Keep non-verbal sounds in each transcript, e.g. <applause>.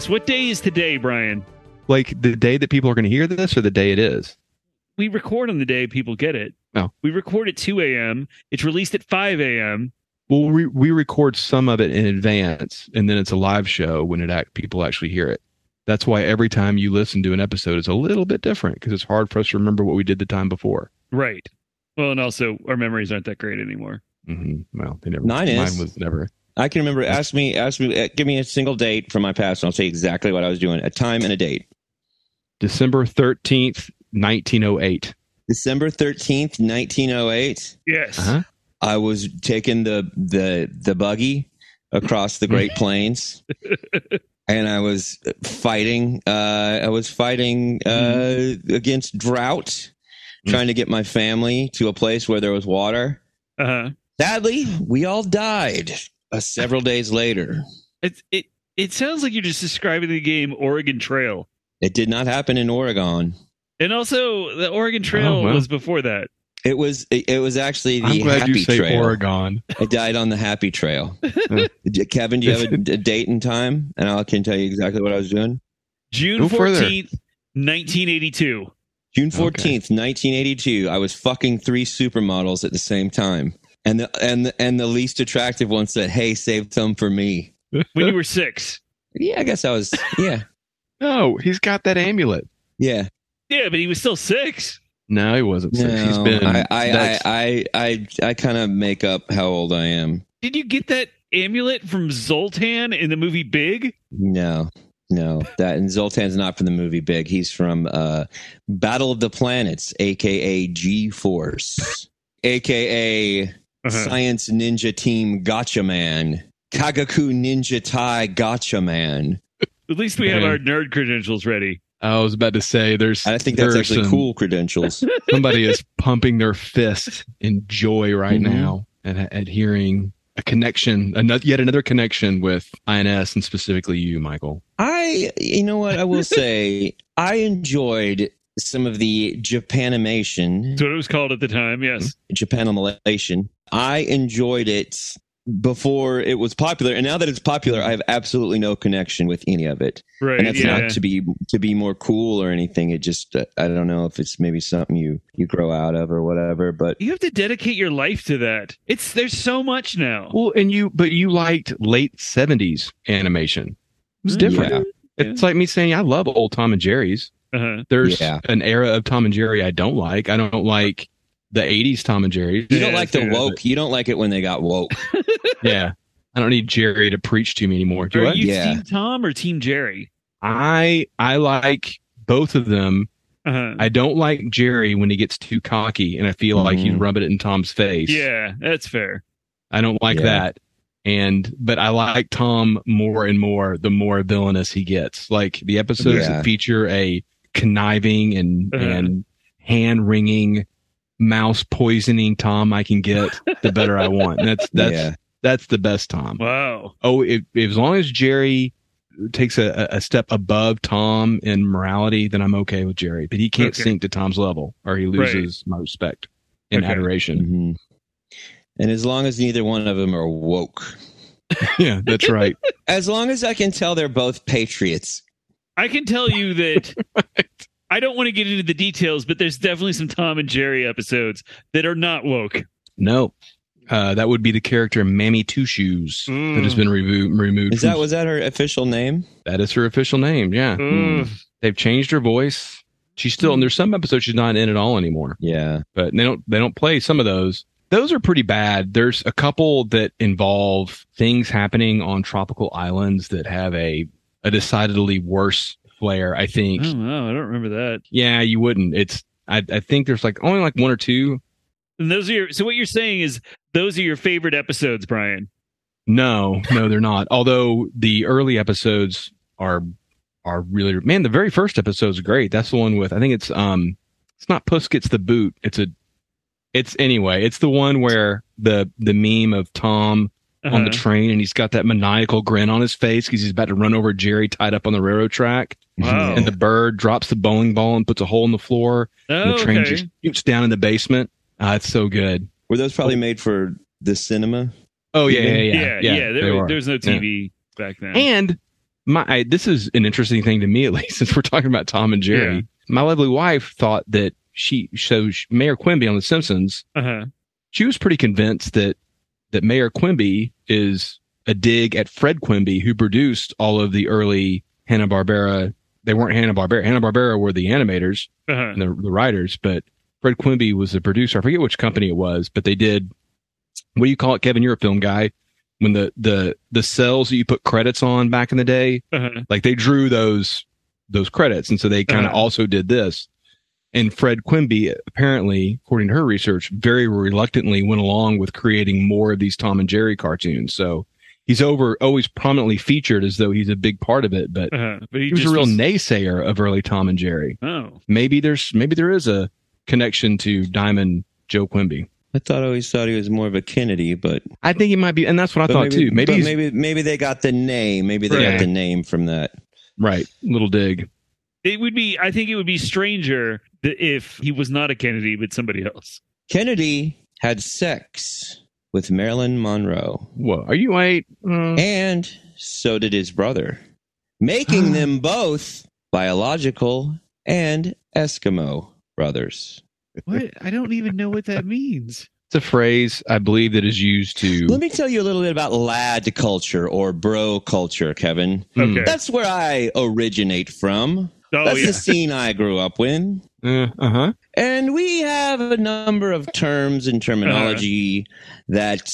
Yes. What day is today, Brian? Like the day that people are going to hear this, or the day it is. We record on the day people get it. Oh. We record at 2 a.m. It's released at 5 a.m. Well, we we record some of it in advance, and then it's a live show when it act people actually hear it. That's why every time you listen to an episode, it's a little bit different because it's hard for us to remember what we did the time before. Right. Well, and also our memories aren't that great anymore. hmm Well, they never. Mine is. Was never. I can remember. Ask me. Ask me. uh, Give me a single date from my past, and I'll tell you exactly what I was doing. A time and a date. December thirteenth, nineteen oh eight. December thirteenth, nineteen oh eight. Yes. Uh-huh. I was taking the the the buggy across the Great <laughs> Plains, and I was fighting. Uh, I was fighting uh, against drought, trying to get my family to a place where there was water. Uh huh. Sadly, we all died uh, several days later. It it it sounds like you're just describing the game Oregon Trail, It did not happen in Oregon. and also the Oregon Trail Oh, well. was before that. It was it it was actually the I'm glad Happy you say Trail. Oregon. I died on the Happy Trail. <laughs> Kevin, do you have a, a date and time? And I can tell you exactly what I was doing. June Go fourteenth, nineteen eighty two. June fourteenth, nineteen eighty two. I was fucking three supermodels at the same time, and the and the, and the least attractive one said, "Hey, save some for me." <laughs> When you were six. Yeah, I guess I was. Yeah, <laughs> No, he's got that amulet. yeah. Yeah, but he was still six. No, he wasn't. six. he's No, been. I I I I I, I kind of make up how old I am. Did you get that amulet from Zoltan in the movie Big? No, no. That and Zoltan's not from the movie Big. He's from uh, Battle of the Planets, aka G Force, aka Uh-huh. Science Ninja Team Gatchaman, Kagaku Ninja Tai Gatchaman. At least we have our nerd credentials ready. I was about to say there's. I think that's there's actually some- cool credentials. <laughs> Somebody is pumping their fist in joy right Mhm. now at, at hearing a connection, another, yet another connection with INS and specifically you, Michael. I, you know what, I will <laughs> say, I enjoyed some of the Japanimation That's what it was called at the time. Yes. Japanimation. I enjoyed it before it was popular, and now that it's popular, I have absolutely no connection with any of it. Right. And that's yeah. not to be to be more cool or anything. It just uh, I don't know if it's maybe something you you grow out of or whatever. But you have to dedicate your life to that. It's there's so much now. Well, and you, but you liked late 70s animation. It was Mm, different. yeah. It's like me saying I love old Tom and Jerry's. Uh-huh. There's Yeah. an era of Tom and Jerry I don't like. I don't like the 80s Tom and Jerry. you don't like the yeah, woke. You don't like it when they got woke. <laughs> Yeah. I don't need Jerry to preach to me anymore. Do Are I? you Yeah. Team Tom or Team Jerry? I I like both of them. Uh-huh. I don't like Jerry when he gets too cocky and I feel like he's Mhm. rubbing it in Tom's face. yeah, that's fair. I don't like Yeah. that. And but I like Tom more and more the more villainous he gets. Like the episodes Yeah. that feature a conniving and Uh-huh. and hand wringing mouse poisoning Tom I can get, the better I want. And that's <laughs> that's yeah. that's the best Tom. Wow. Oh, if, if as long as Jerry takes a, a step above Tom in morality, then I'm okay with Jerry. But he can't Okay. sink to Tom's level, or he loses my respect and Okay. adoration. Mhm. And as long as neither one of them are woke, <laughs> yeah, that's right. <laughs> as long as I can tell they're both patriots. I can tell you that <laughs> I don't want to get into the details, but there's definitely some Tom and Jerry episodes that are not woke. No, uh, that would be the character Mammy Two Shoes that has mm. been remo- removed. Is that was that her official name? that is her official name? Yeah, Ugh. they've changed her voice. She's still, and there's some episodes she's not in at all anymore. Yeah. but they don't they don't play some of those. Those are pretty bad. There's a couple that involve things happening on tropical islands that have a a decidedly worse flair. I think. Oh, wow, I don't remember that. Yeah, you wouldn't. It's I, I think there's like only like one or two And those are your. So what you're saying is those are your favorite episodes, Brian. No, no, they're not. Although the early episodes are are really man. The very first episode is great. That's the one with I think it's um it's not Puss gets the boot. It's a it's anyway. It's the one where the the meme of Tom on the Uh-huh. train and he's got that maniacal grin on his face because he's about to run over Jerry tied up on the railroad track. Wow. And the bird drops the bowling ball and puts a hole in the floor. and Oh, the train okay. just shoots down in the basement. Uh, it's so good. Were those probably made for the cinema? Oh yeah, yeah, yeah. yeah, yeah. they there, were. there's no Yeah. TV back then. And my I, this is an interesting thing to me, <laughs> at least, since we're talking about Tom and Jerry. Yeah. My lovely wife thought that she so sh- Mayor Quimby on The Simpsons. uh-huh. She was pretty convinced that that Mayor Quimby is a dig at Fred Quimby, who produced all of the early Hanna Barbera. They weren't Hanna Barbera. Hanna Barbera were the animators Uh-huh. and the, the writers, but Fred Quimby was the producer. I forget which company it was, but they did. What do you call it, Kevin? You're a film guy. When the the the cells that you put credits on back in the day, Uh-huh. like they drew those those credits, and so they kind of Uh-huh. also did this. And Fred Quimby, apparently, according to her research, very reluctantly went along with creating more of these Tom and Jerry cartoons. So he's over always prominently featured as though he's a big part of it, but Uh-huh. But he, he was a just real naysayer of early Tom and Jerry Oh, maybe there's maybe there is a connection to Diamond Joe Quimby. I thought I always thought he was more of a Kennedy, but, I think he might be, and that's what I but thought maybe, too. Maybe but maybe maybe they got the name. Maybe they Right. got the name from that. right. Little dig. it would be. I think it would be stranger th- if he was not a Kennedy, but somebody else. Kennedy had sex with Marilyn Monroe, Whoa, are you wait? Uh, and so did his brother, making <gasps> them both biological and Eskimo brothers. What? I don't even know what that means. it's a phrase I believe that is used to. Let me tell you a little bit about lad culture or bro culture, Kevin. Okay. That's where I originate from. Oh That's yeah. the scene I grew up in. Uh huh. And we have a number of terms and terminology that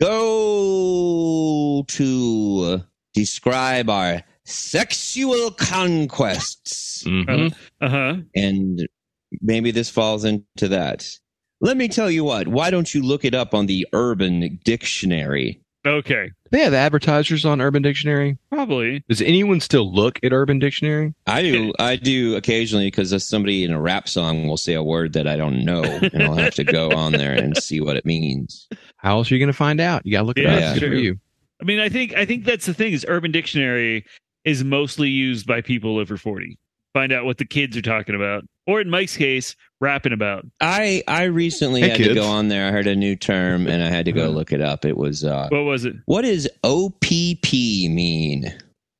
go to describe our sexual conquests. Mhm. Uh huh. And maybe this falls into that. Let me tell you what, why don't you look it up on the Urban Dictionary? Okay. They have advertisers on Urban Dictionary. Probably. Does anyone still look at Urban Dictionary? I do. I do occasionally because somebody in a rap song will say a word that I don't know, and I'll have to go <laughs> on there and see what it means. How else are you going to find out? You got to look it Yeah, up. that's Good for you. I mean, I think I think that's the thing is Urban Dictionary is mostly used by people over forty. Find out what the kids are talking about, or in Mike's case, rapping about. I I recently Hey, had to go on there. I heard a new term, and I had to go Uh-huh. look it up. It was uh, What was it? what does OPP mean?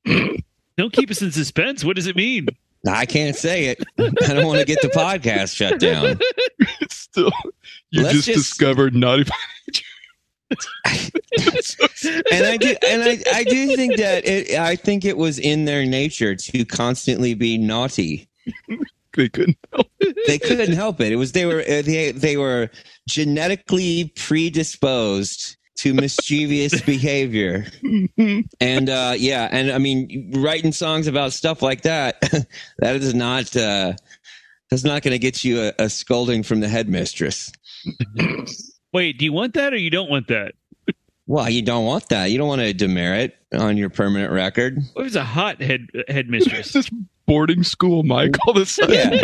<clears throat> Don't keep us in suspense. What does it mean? I can't say it. I don't want to get the podcast shut down. <laughs> still, you just, just- discovered naughty. and I do, and I, I do think that it. I think it was in their nature to constantly be naughty. They couldn't help it. They couldn't help it. It was they were uh, they they were genetically predisposed to mischievous <laughs> behavior. And uh, yeah, and I mean, writing songs about stuff like that, <laughs> that is not uh, that's not going to get you a, a scolding from the headmistress. Wait, do you want that or you don't want that? Well, you don't want that. You don't want to demerit on your permanent record. What was a hot head headmistress? <laughs> this boarding school, Mike. All this. Yeah.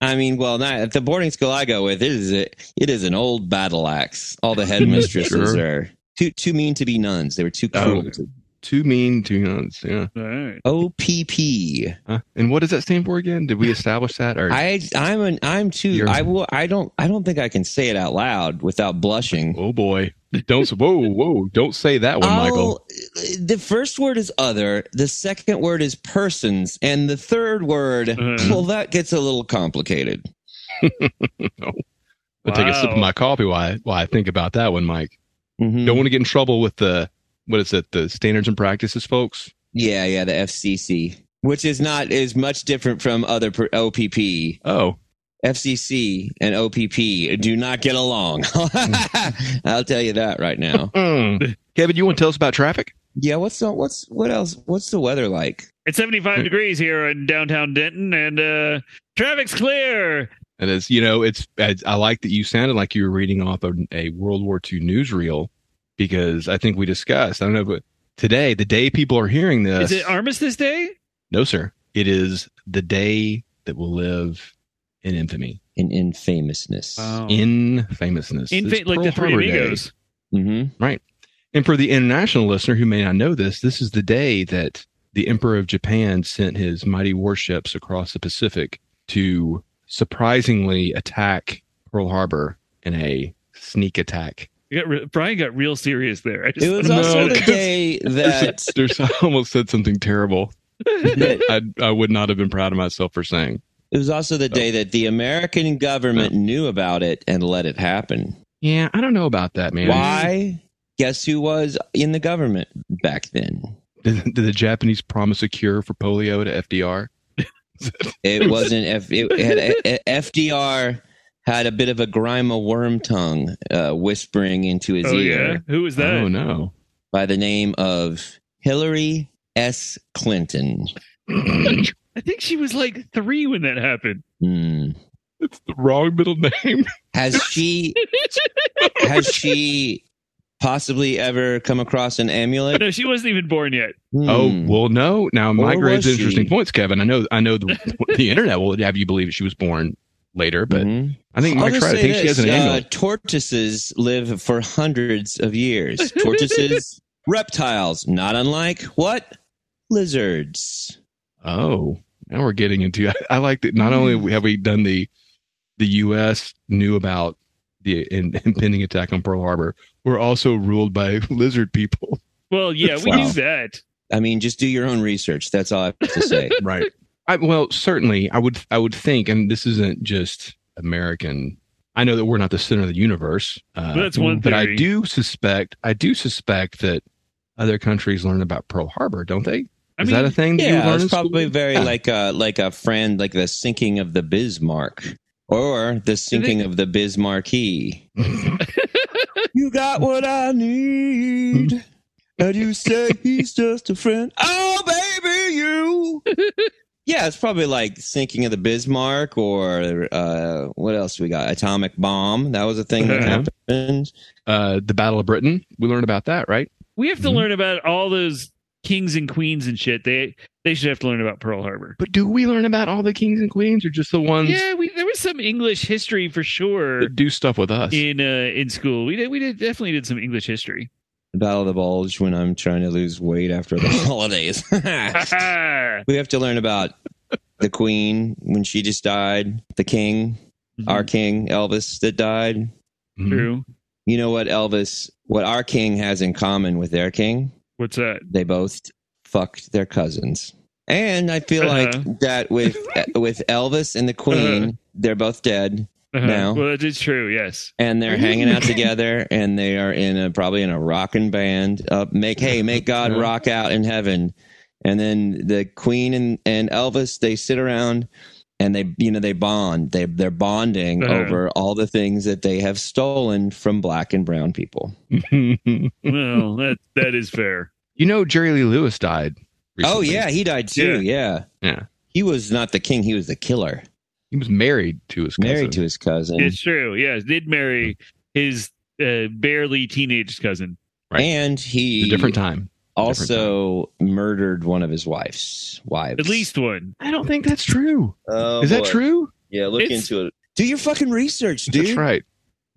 I mean, well, not at the boarding school I go with. It is a, it is an old battle axe. All the headmistresses Sure. are too too mean to be nuns. They were too Oh. cruel. to- Too mean, too nuns. Yeah. All right. OPP. Huh? And what does that stand for again? Did we establish that? Or I I'm an I'm too. I will. I don't. I don't think I can say it out loud without blushing. oh boy, don't whoa whoa don't say that one, Michael. Oh, the first word is other. The second word is persons, and the third word, Mhm. well, that gets a little complicated. <laughs> I'll take a sip of my coffee while I, while I think about that one, Mike. Mhm. Don't want to get in trouble with the what is it? The standards and practices, folks. Yeah, yeah, the FCC, which is not is much different from other per- OPP. Oh, FCC and OPP do not get along. <laughs> I'll tell you that right now. <laughs> Mm. Kevin, you want to tell us about traffic? Yeah, what's the, what's what else? What's the weather like? It's 75 degrees here in downtown Denton, and uh, traffic's clear. And It is, you know, it's, I, I like that you sounded like you were reading off of a World War II newsreel because I think we discussed, I don't know, but today, the day people are hearing this. Is it Armistice Day? no, sir. It is the day that will live in infamy, In infamousness. in famousness. In fa- like the Three Harbor Day. Amigos. hmm Right. And for the international listener who may not know this, this is the day that the Emperor of Japan sent his mighty warships across the Pacific to surprisingly attack Pearl Harbor in a sneak attack. Got re- Brian got real serious there. I just It was No, also the day <laughs> that <laughs> There's, I almost said something terrible. <laughs> I, I would not have been proud of myself for saying. It was also the day that the American government knew about it and let it happen. Yeah, I don't know about that, man. Why? Guess who was in the government back then? Did, did the Japanese promise a cure for polio to FDR? <laughs> It wasn't F, it had a, FDR had a bit of a Grima Wormtongue uh, whispering into his oh ear yeah, who was that? Oh no. by the name of Hillary S. Clinton. <clears throat> I think she was like three when that happened. Hmm. It's the wrong middle name. Has <laughs> she has she possibly ever come across an amulet? no, she wasn't even born yet. Oh Hmm. well, no. Now my Or raised was interesting points, Kevin. I know. I know the the internet will have you believe she was born later, but Mhm. I think I'll Mike's just. I say think she has this, an uh, amulet. tortoises live for hundreds of years. <laughs> Tortoises, reptiles, not unlike what? Lizards. Oh, now we're getting into. I, <laughs> I like that. Not only have we done the the U.S. knew about the in, <laughs> impending attack on Pearl Harbor, we're also ruled by <laughs> lizard people. Well, yeah, we Wow. knew that. I mean, just do your own research. That's all I have to say. Right. I, well, certainly, I would. I would think, and this isn't just American. I know that we're not the center of the universe. Uh, Well, that's one but I do suspect. I do suspect that other countries learn about Pearl Harbor, don't they? I Is mean, that a thing? that you yeah, it's in school? probably very Yeah. like a like a friend, like the sinking of the Bismarck or the sinking of the Bismarcky. <laughs> you got what I need, and you say he's just a friend. Oh, baby, you. <laughs> Yeah, it's probably like sinking of the Bismarck, or uh, what else we got? Atomic bomb. That was a thing that Yeah. happened. uh, the Battle of Britain. We learned about that, right? we have to Mhm. learn about all those kings and queens and shit. They they should have to learn about Pearl Harbor. But do we learn about all the kings and queens, or just the ones Yeah, we there was some English history for sure do stuff with us? in uh, in school. We did we did definitely did some English history. Battle of the Bulge when I'm trying to lose weight after the <laughs> holidays. <laughs> We have to learn about the Queen when she just died, the King, our King Elvis that died. True. You know what Elvis, what our King has in common with their King? What's that? They both fucked their cousins. And I feel Uh-huh. like that with <laughs> with Elvis and the Queen, Uh-huh. they're both dead Uh-huh. No. Well, it is true. Yes. and they're hanging out together and they are in a probably in a rocking band up make hey make <laughs> god rock out in heaven and then the queen and, and elvis they sit around and they you know they bond they they're bonding Uh-huh. over all the things that they have stolen from black and brown people <laughs> Well, <laughs> that that is fair. you know, Jerry Lee Lewis died. oh yeah he died too yeah. Yeah. he was not the king he was the killer He was married to his cousin. married to his cousin It's true. Yes, did marry his uh, barely teenage cousin. Right. and he a different time. Also murdered one of his wife's wives At least one. I don't think that's true. oh, Is that boy. true? yeah look It's- into it do your fucking research dude That's right.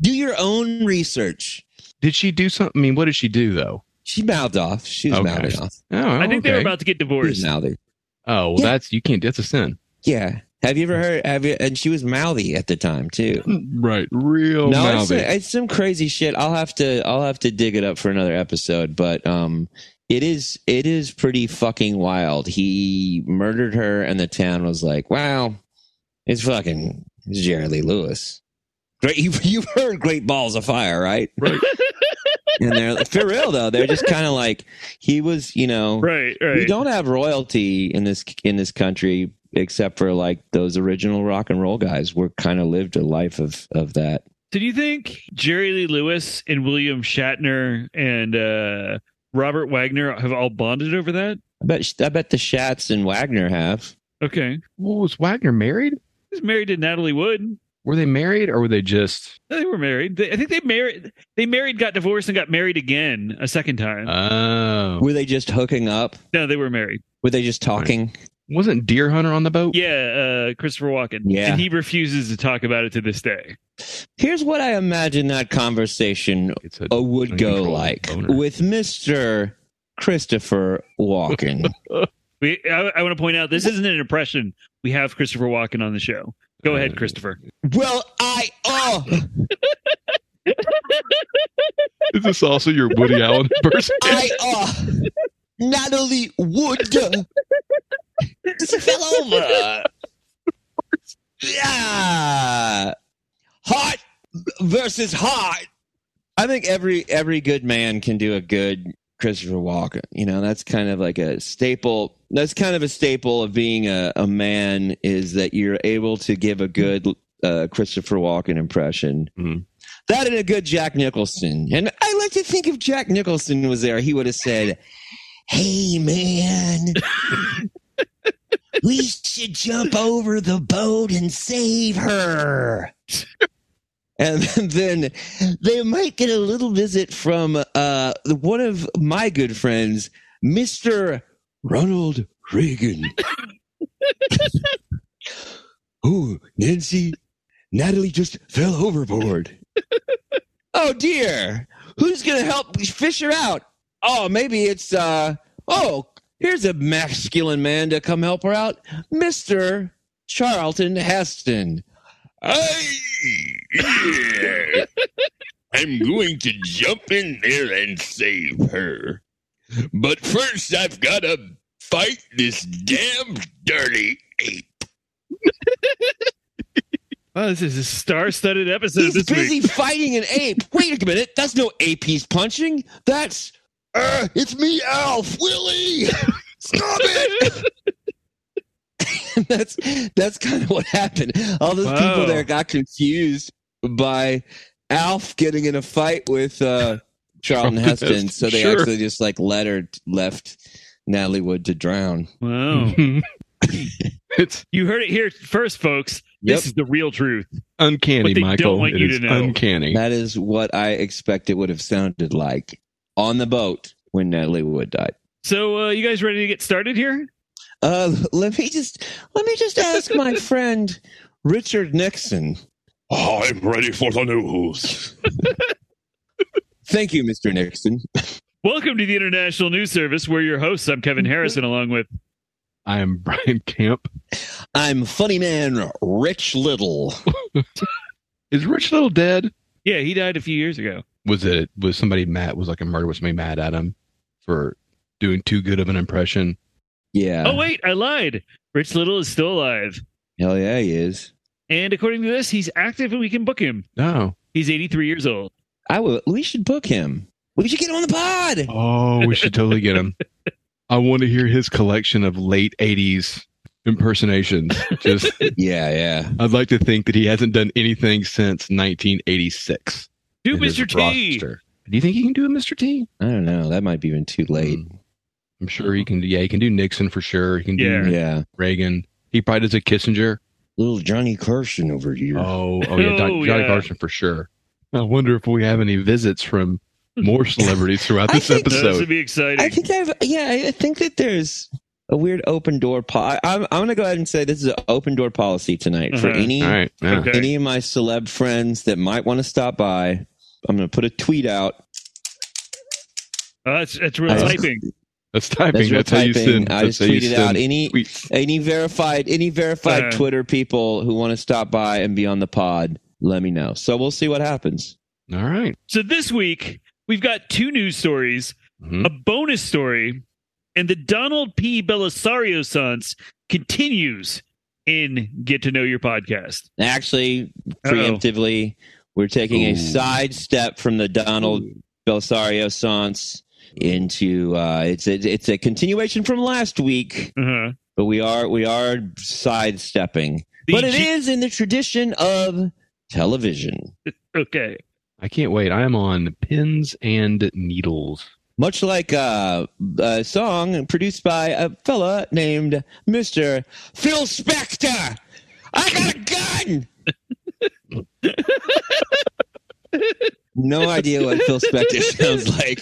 do your own research. Did she do something? I mean, what did she do though? She mouthed off. She was Okay. mouthing off. Oh, I think they were okay. about to get She was divorced. mouthy. Oh, well, Yeah. that's you can't. That's a sin. Yeah. Have you ever heard? Have you? And she was mouthy at the time too. Right. Real no, it's, mouthy. it's some crazy shit. I'll have to. I'll have to dig it up for another episode. But um, it is. It is pretty fucking wild. He murdered her, and the town was like, "Wow, it's fucking it's Jerry Lee Lewis." Great. <laughs> You, you've heard Great Balls of Fire, right? Right. <laughs> and they're like, for real though. They're just kind of like he was. You know, Right, right. we don't have royalty in this in this country except for like those original rock and roll guys were kind of lived a life of of that do you think Jerry Lee Lewis and William Shatner and uh, Robert Wagner have all bonded over that? i bet i bet the shats and wagner have Okay. Well, was Wagner married? He's married to Natalie Wood. Were they married or were they just? They were married. They, I think they married. They married, got divorced, and got married again a second time. Oh, Were they just hooking up? no, they were married. Were they just talking? Wasn't Deer Hunter on the boat? Yeah, uh, Christopher Walken. Yeah. and he refuses to talk about it to this day. Here's what I imagine that conversation a uh, would go like boner. with Mister Christopher Walken. <laughs> We, I, I want to point out this isn't an impression. We have Christopher Walken on the show. Go ahead, Christopher. well, I oh <laughs> Is this also your Woody Allen person? <laughs> I uh Natalie Wood just fell over. Yeah, hot versus hot. I think every every good man can do a good Christopher Walken. You know, that's kind of like a staple. That's kind of a staple of being a, a man is that you're able to give a good uh, Christopher Walken impression. Mhm. That and a good Jack Nicholson. And I like to think if Jack Nicholson was there, he would have said, Hey, man, <laughs> we should jump over the boat and save her. And then they might get a little visit from uh, one of my good friends, Mr. Ronald Reagan. <laughs> oh, Nancy, Natalie just fell overboard. oh dear, who's gonna help fish her out? Oh, maybe it's uh oh, here's a masculine man to come help her out, Mister Charlton Heston. I, yeah. I'm going to jump in there and save her. But first, I've got to fight this damn dirty ape. <laughs> Oh, this is a star-studded episode He's this busy week. fighting an ape. Wait a minute, that's no ape he's punching. That's uh, it's me, Alf Willie. <laughs> Stop it. <laughs> that's that's kind of what happened. All those Wow. people there got confused by Alf getting in a fight with uh, Charlton <laughs> Charlton Heston, Heston, so they sure. actually just like let her left Natalie Wood to drown. Wow, it's you heard it here first, folks. Yep. This is the real truth. uncanny, What don't Michael. want It you to know. uncanny. That is what I expect it would have sounded like on the boat when Natalie Wood died. So, uh, you guys ready to get started here? Uh, let me just let me just ask <laughs> my friend Richard Nixon. Oh, I'm ready for the news. <laughs> Thank you, Mr. Nixon. Welcome to the International News Service. We're your hosts. I'm Kevin Harrison, along with I am Brian Camp. I'm funny man Rich Little. <laughs> Is Rich Little dead? yeah, he died a few years ago. Was it was somebody mad? Was like a murder? Was somebody mad at him for doing too good of an impression? Yeah. oh wait, I lied. Rich Little is still alive, Hell yeah, he is. and according to this, he's active and we can book him. No. He's 83 years old. I will. We should book him. We should get him on the pod. <laughs> Oh, we should totally get him. I want to hear his collection of late '80s impersonations. Just, <laughs> Yeah, yeah. I'd like to think that he hasn't done anything since 1986. Do in Mr. T. roster. Do you think he can do a Mr. T? I don't know. That might be even too late. Mm. I'm sure he can. Yeah, he can do Nixon for sure. He can do Yeah. Yeah. Reagan. He probably does a Kissinger. Little Johnny Carson over here. Oh, oh yeah, Doc- <laughs> Oh, Johnny yeah. Carson for sure. I wonder if we have any visits from more <laughs> celebrities throughout I this think- This episode. would be exciting. I think I've. Yeah, I- I think that there's a weird open door. Po- I, I'm. I'm gonna go ahead and say this is an open door policy tonight for Uh-huh. any All right, yeah. Okay. any of my celeb friends that might want to stop by. I'm gonna put a tweet out. Oh, that's that's real I- typing. that's typing. That's That's, real how you typing. send. I that's just tweeted out any tweets. any verified any verified Uh. Twitter people who want to stop by and be on the pod. Let me know. So we'll see what happens. All right. So this week we've got two news stories, Mhm. a bonus story, and the Donald P. Bellisario sons continues in Get to Know Your podcast. Actually, Uh-oh. Preemptively, we're taking a Ooh. side step from the Donald Bellisario Sans into uh, it's a, it's a continuation from last week, Uh-huh. but we are we are sidestepping. The but it G- is in the tradition of television. <laughs> Okay. I can't wait. I am on pins and needles. Much like uh, a song produced by a fella named Mr. Phil Spector. I got a gun! <laughs> No idea what Phil Spector <laughs> sounds like.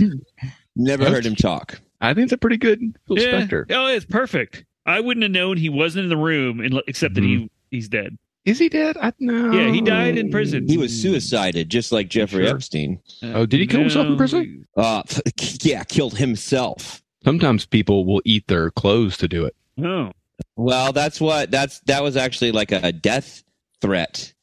Never heard him talk. I think it's a pretty good Phil Yeah. Spector. Oh, it's perfect. I wouldn't have known he wasn't in the room, and, except that he he's dead. Is he dead? I, no. Yeah, he died in prison. He was suicided, just like Jeffrey Sure. Epstein. Oh, did he kill himself in prison? Uh, <laughs> yeah, killed himself. Sometimes people will eat their clothes to do it. Oh, Well, that's what that's that was actually like a death threat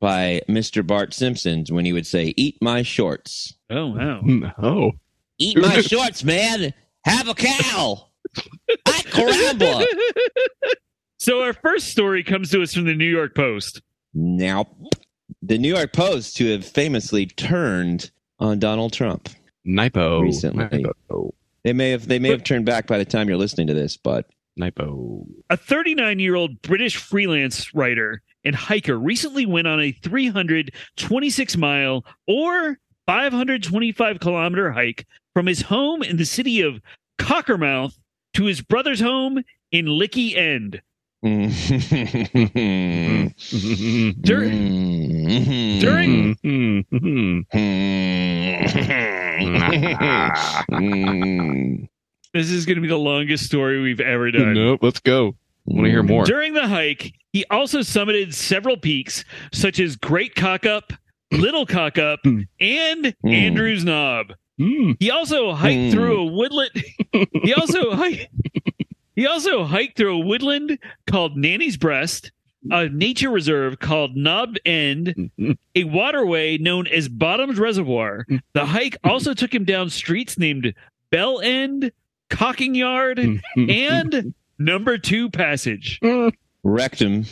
by Mr. Bart Simpsons when he would say, "Eat my shorts, oh wow. <laughs> Oh. eat my shorts, man. Have a cow. Ay caramba." <laughs> So our first story comes to us from the New York Post. Now, the New York Post, who have famously turned on Donald Trump, Nipo. Recently. Nipo. they may have they may have turned back by the time you're listening to this, but Nipo. A 39 year old British freelance writer and hiker recently went on a 326 mile or 525 kilometer hike from his home in the city of Cockermouth to his brother's home in Lickey End. during <laughs> Dur- During <laughs> <laughs> this is going to be the longest story we've ever done. nope. Let's go. I want to hear more. During the hike, he also summited several peaks such as Great Cockup, Little Cockup, Hmm. and Hmm. Andrews Knob. Mm. He also hiked Hmm. through a woodland. <laughs> he also hiked. He also hiked through a woodland called Nanny's Breast, a nature reserve called Knob End, a waterway known as Bottoms Reservoir. The hike also took him down streets named Bell End, Cocking Yard, <laughs> and Number Two Passage. <laughs> wrecked him,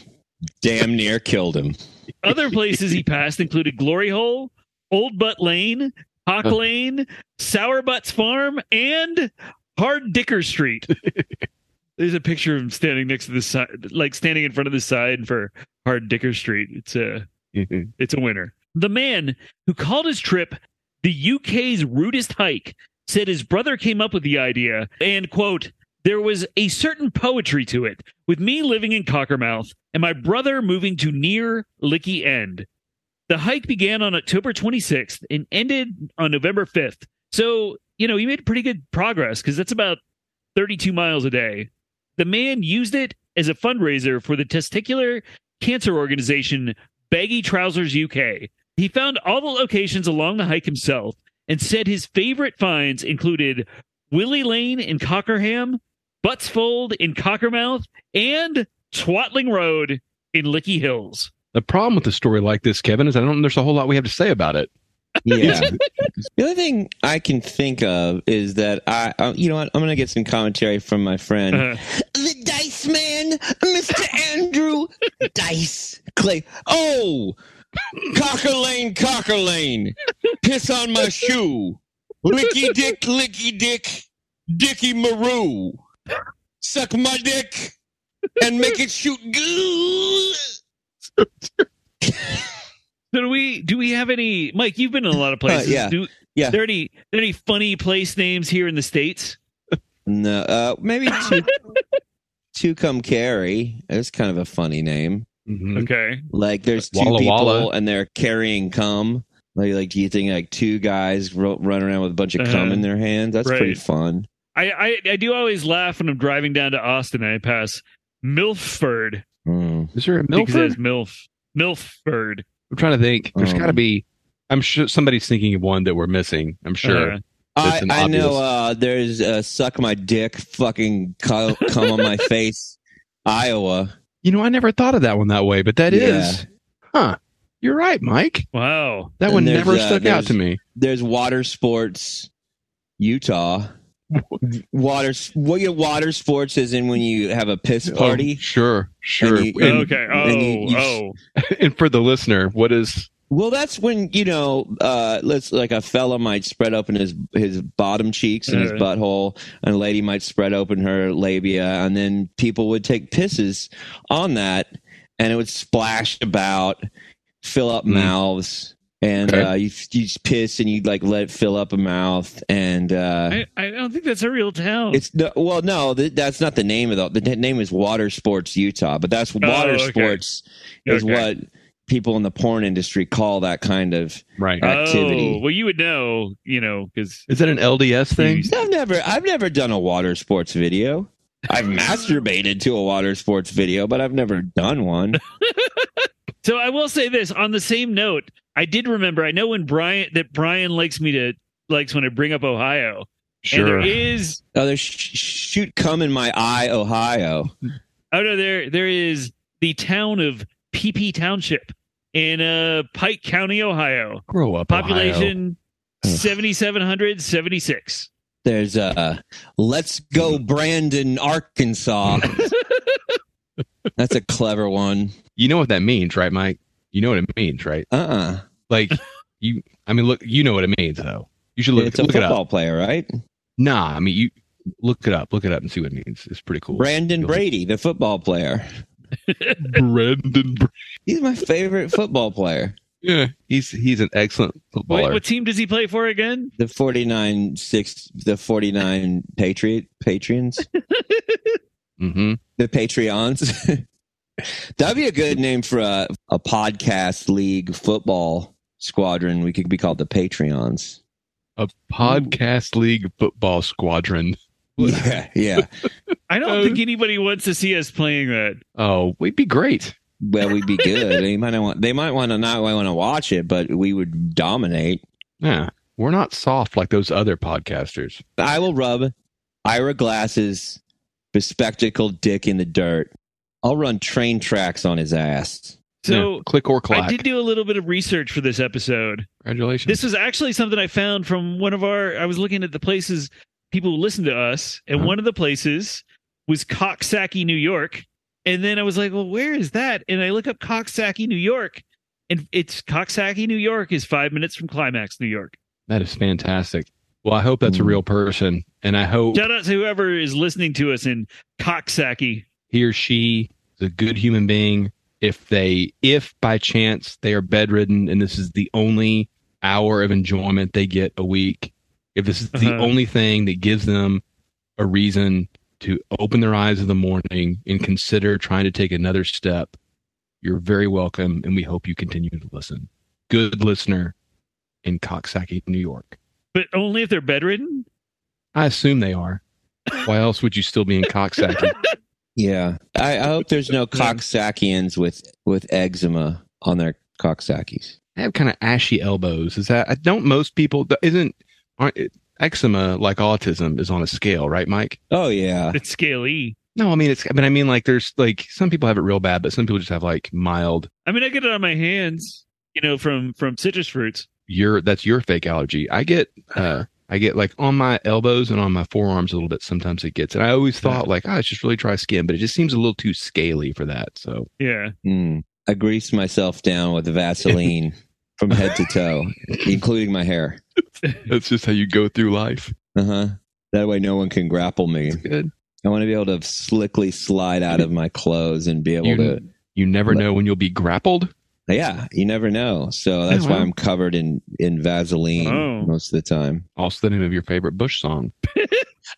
damn near killed him. Other places he passed included Glory Hole, Old Butt Lane, Hawk Lane, Sour Butts Farm, and Hard Dicker Street. <laughs> There's a picture of him standing next to the side, like standing in front of the sign for Hard Dicker Street. It's a <laughs> it's a winner. The man who called his trip the UK's rudest hike said his brother came up with the idea and quote there was a certain poetry to it with me living in Cockermouth and my brother moving to near Lickey End. The hike began on October 26th and ended on November 5th. So, you know, he made pretty good progress because that's about 32 miles a day. The man used it as a fundraiser for the testicular cancer organization Baggy Trousers UK. He found all the locations along the hike himself and said his favorite finds included Willie Lane in Cockerham, Buttsfold in Cockermouth, and Twatling Road in Lickey Hills. The problem with a story like this, Kevin, is I don't. There's a whole lot we have to say about it. Yeah. <laughs> <laughs> the other thing I can think of is that I, uh, you know what, I'm going to get some commentary from my friend, Uh, <laughs> the Dice Man, Mr. Andrew Dice Clay. Oh, Cocker Lane, Cocker Lane, piss on my shoe, licky dick, licky dick, Dicky Maroo, suck my dick and make it shoot good. so do we do we have any Mike, you've been in a lot of places. yeah. Do, Yeah. There any there any funny place names here in the States? No, uh, maybe two, two come carry. It's kind of a funny name. Mhm. Okay. Like there's two Walla people Walla. and they're carrying cum. Like, like do you think like two guys ro- run around with a bunch of cum Uh-huh. in their hands? That's Right. pretty fun. I, I I do always laugh when I'm driving down to Austin and I pass Milford. Mm. Is there a Because it Milford? says Milf. Milford. I'm trying to think. There's Um, got to be. I'm sure somebody's thinking of one that we're missing. I'm sure. Uh, That's I, an I know uh, there's uh, suck my dick, fucking cum, cum on my <laughs> face, Iowa. You know, I never thought of that one that way, but that is, huh? You're right, Mike. wow. That And one never uh, stuck out to me. There's water sports, Utah. <laughs> Water, what your water sports is in when you have a piss party. Oh, sure, sure. And And, you- and- okay. Oh, and you- you- oh. <laughs> and for the listener, what is? Well, that's when you know, uh, let's like a fella might spread open his his bottom cheeks and his Uh. butthole, and a lady might spread open her labia, and then people would take pisses on that, and it would splash about, fill up Mm. mouths, and Okay. uh, you you piss and you like let it fill up a mouth, and uh, I, I don't think that's a real town. it's no, well, no, th- that's not the name of the the name is Water Sports Utah, but that's Water Oh, okay. Sports is Okay. what people in the porn industry call that kind of Right. activity. Oh, well, you would know, you know, because Is that an LDS thing? I've never I've never done a water sports video. I've masturbated to a water sports video, but I've never done one. <laughs> So I will say this on the same note. I did remember. I know when Brian that Brian likes me to likes when I bring up Ohio, and there Sure. is Oh, there's sh- shoot come in my eye, Ohio. oh no there there is the town of PP Township in uh Pike County, Ohio. Grow up. Population Ugh. seventy seven hundred seventy six. There's uh Let's Go Brandon, Arkansas. <laughs> That's a clever one. You know what that means, right, Mike? You know what it means, right? Uh-uh. Like you. I mean, look. You know what it means, though. You should look, it up. it's a look it football up. player, right? Nah, I mean, you look it up. Look it up and see what it means. It's pretty cool. Brandon You'll- Brady, the football player. <laughs> Brandon. Bra- He's my favorite football player. Yeah, he's he's an excellent Wait, footballer. what team does he play for again? The 49 six the 49 Patriot Patrons. <laughs> hmm the Patreons. <laughs> That'd be a good name for a, a podcast league football squadron. We could be called the Patreons. A podcast league football squadron. Yeah, yeah. <laughs> I don't Uh, think anybody wants to see us playing that. Oh, we'd be great. Well, we'd be <laughs> good. They might not want. They might want to not want to watch it, but we would dominate. Yeah, we're not soft like those other podcasters. I will rub Ira Glass's bespectacled dick in the dirt. I'll run train tracks on his ass. So Yeah, click or clack. I did do a little bit of research for this episode. Congratulations. This was actually something I found from one of our. I was looking at the places people who listen to us, and Uh-huh. one of the places was Coxsackie, New York. And then I was like, "Well, where is that?" And I look up Coxsackie, New York, and it's Coxsackie, New York, is five minutes from Climax, New York. that is fantastic. Well, I hope that's a Mm. real person, and I hope Shout out to whoever is listening to us in Coxsackie. he or she is a good human being. If they, if by chance they are bedridden and this is the only hour of enjoyment they get a week, if this is the Uh-huh. only thing that gives them a reason to open their eyes in the morning and consider trying to take another step, you're very welcome, and we hope you continue to listen. Good listener in Coxsackie, New York. But only if they're bedridden. I assume they are. Why else would you still be in Coxsackie? <laughs> Yeah, I, I hope there's no cocksackians with with eczema on their cocksackis. I have kind of ashy elbows. Is that I don't most people isn't aren't it, eczema like autism is on a scale, right, Mike? Oh yeah, It's scaly. No, I mean it's. But I mean like there's like some people have it real bad, but some people just have like mild. I mean, I get it on my hands, you know, from from citrus fruits. Your that's your fake allergy. I get <laughs> uh I get like on my elbows and on my forearms a little bit. Sometimes it gets, and I always thought like, oh, it's just really dry skin, but it just seems a little too scaly for that. So Yeah. Mm. I grease myself down with the Vaseline <laughs> from head to toe, including my hair. <laughs> that's just how you go through life. Uh huh. That way, no one can grapple me. Good. I want to be able to slickly slide out of my clothes and be able You, to. you never know when you'll be grappled. Yeah, you never know. So that's Yeah, why. I'm covered in in Vaseline Oh. most of the time. Also, the name of your favorite Bush song. <laughs>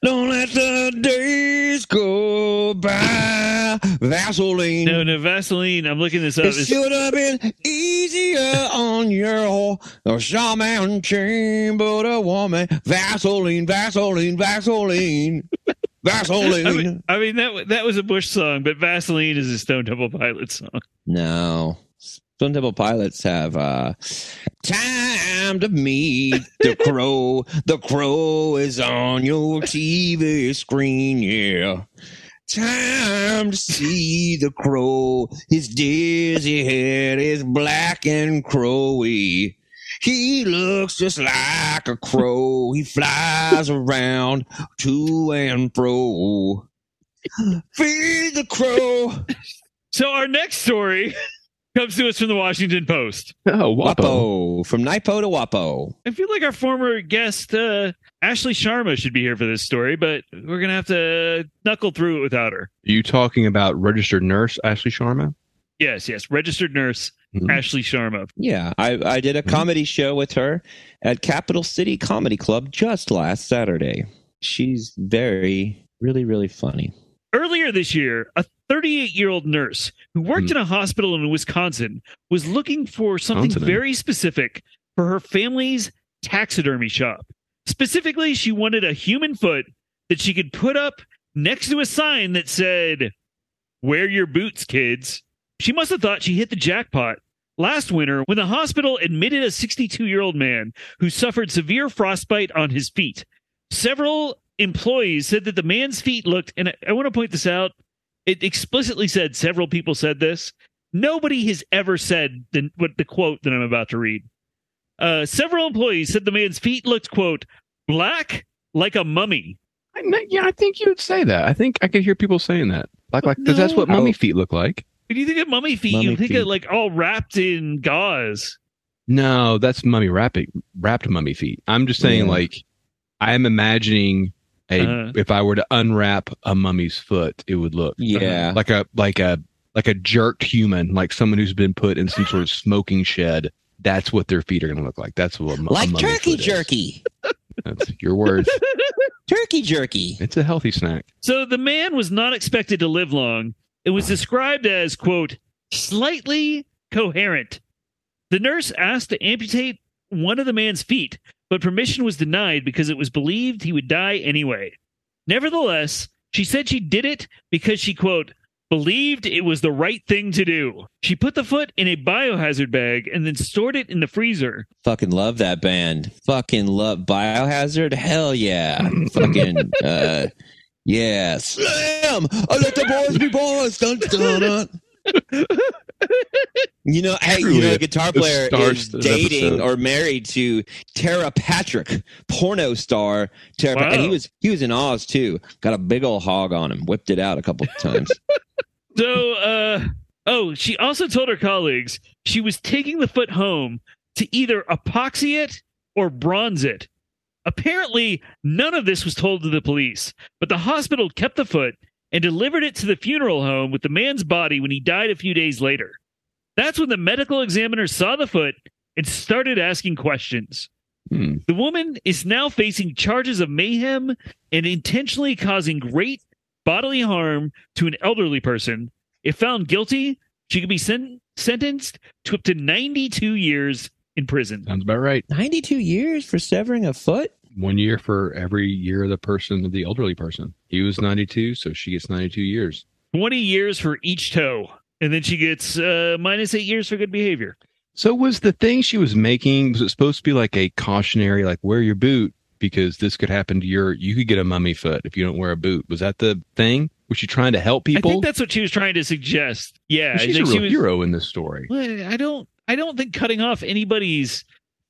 Don't let the days go by. Vaseline. No, no, Vaseline. I'm looking this up. It should have been easier on your shaman chain, but a woman. Vaseline, Vaseline, Vaseline, <laughs> I Vaseline. mean, I mean that that was a Bush song, but Vaseline is a Stone Temple Pilots song. no. Stone Temple Pilots have uh time to meet the <laughs> crow. The crow is on your TV screen, yeah. Time to see the crow. His dizzy head is black and crowy. He looks just like a crow. He flies around to and fro. Feed the crow. So our next story comes to us from the Washington Post. Oh, Wapo. Wapo. From Naipo to Wapo. I feel like our former guest uh, Ashley Sharma should be here for this story, but we're gonna have to knuckle through it without her. Are you talking about registered nurse Ashley Sharma? Yes, yes, registered nurse Mhm. Ashley Sharma. Yeah, I, I did a comedy show with her at Capital City Comedy Club just last Saturday. She's very, really, really funny. Earlier this year, a 38 year old nurse who worked Hmm. in a hospital in Wisconsin was looking for something Wisconsin. very specific for her family's taxidermy shop. Specifically, she wanted a human foot that she could put up next to a sign that said, Wear your boots, kids. She must have thought she hit the jackpot last winter when the hospital admitted a 62 year old man who suffered severe frostbite on his feet. Several employees said that the man's feet looked, and I, I want to point this out. It explicitly said several people said this. Nobody has ever said the, what the quote that I'm about to read. Uh, several employees said the man's feet looked, quote, black like a mummy. I, yeah, I think you would say that. I think I could hear people saying that. Like, like, because that's what mummy feet look like. When you think of mummy feet, you think feet. of like all wrapped in gauze. No, that's mummy wrapping, wrapped mummy feet. I'm just saying, Yeah. like, I am imagining a Uh-huh. if I were to unwrap a mummy's foot, it would look Yeah. like a like a like a jerked human, like someone who's been put in some sort of smoking shed. That's what their feet are going to look like. That's what a, mu- a like mummy turkey foot is. jerky. <laughs> That's your words. <laughs> Turkey jerky. it's a healthy snack. So the man was not expected to live long. It was described as, quote, slightly coherent. The nurse asked to amputate one of the man's feet, but permission was denied because it was believed he would die anyway. Nevertheless, she said she did it because she, quote, believed it was the right thing to do. She put the foot in a biohazard bag and then stored it in the freezer. Fucking love that band. Fucking love Biohazard. Hell yeah. Fucking <laughs> uh yeah. Slam! I let the boys be boys. Dun, dun, dun. <laughs> You know, hey, you Truly know, a- a guitar player star is dating episode. or married to Tera Patrick, porno star Tera, Pa- and he was he was in Oz too. Got a big old hog on him. Whipped it out a couple of times. <laughs> So, uh, oh, she also told her colleagues she was taking the foot home to either epoxy it or bronze it. Apparently, none of this was told to the police, but the hospital kept the foot and delivered it to the funeral home with the man's body when he died a few days later. That's when the medical examiner saw the foot and started asking questions. Hmm. The woman is now facing charges of mayhem and intentionally causing great bodily harm to an elderly person. If found guilty, she could be sen- sentenced to up to 92 years in prison. Sounds about right. Ninety two years for severing a foot? One year for every year of the person of the elderly person. He was 92, so she gets 92 years. 20 years for each toe. And then she gets uh, minus eight years for good behavior. So was the thing she was making was it supposed to be like a cautionary, like wear your boot because this could happen to your you could get a mummy foot if you don't wear a boot. Was that the thing? Was she trying to help people? I think that's what she was trying to suggest. Yeah, she's a real she was. hero in this story. I don't. I don't think cutting off anybody's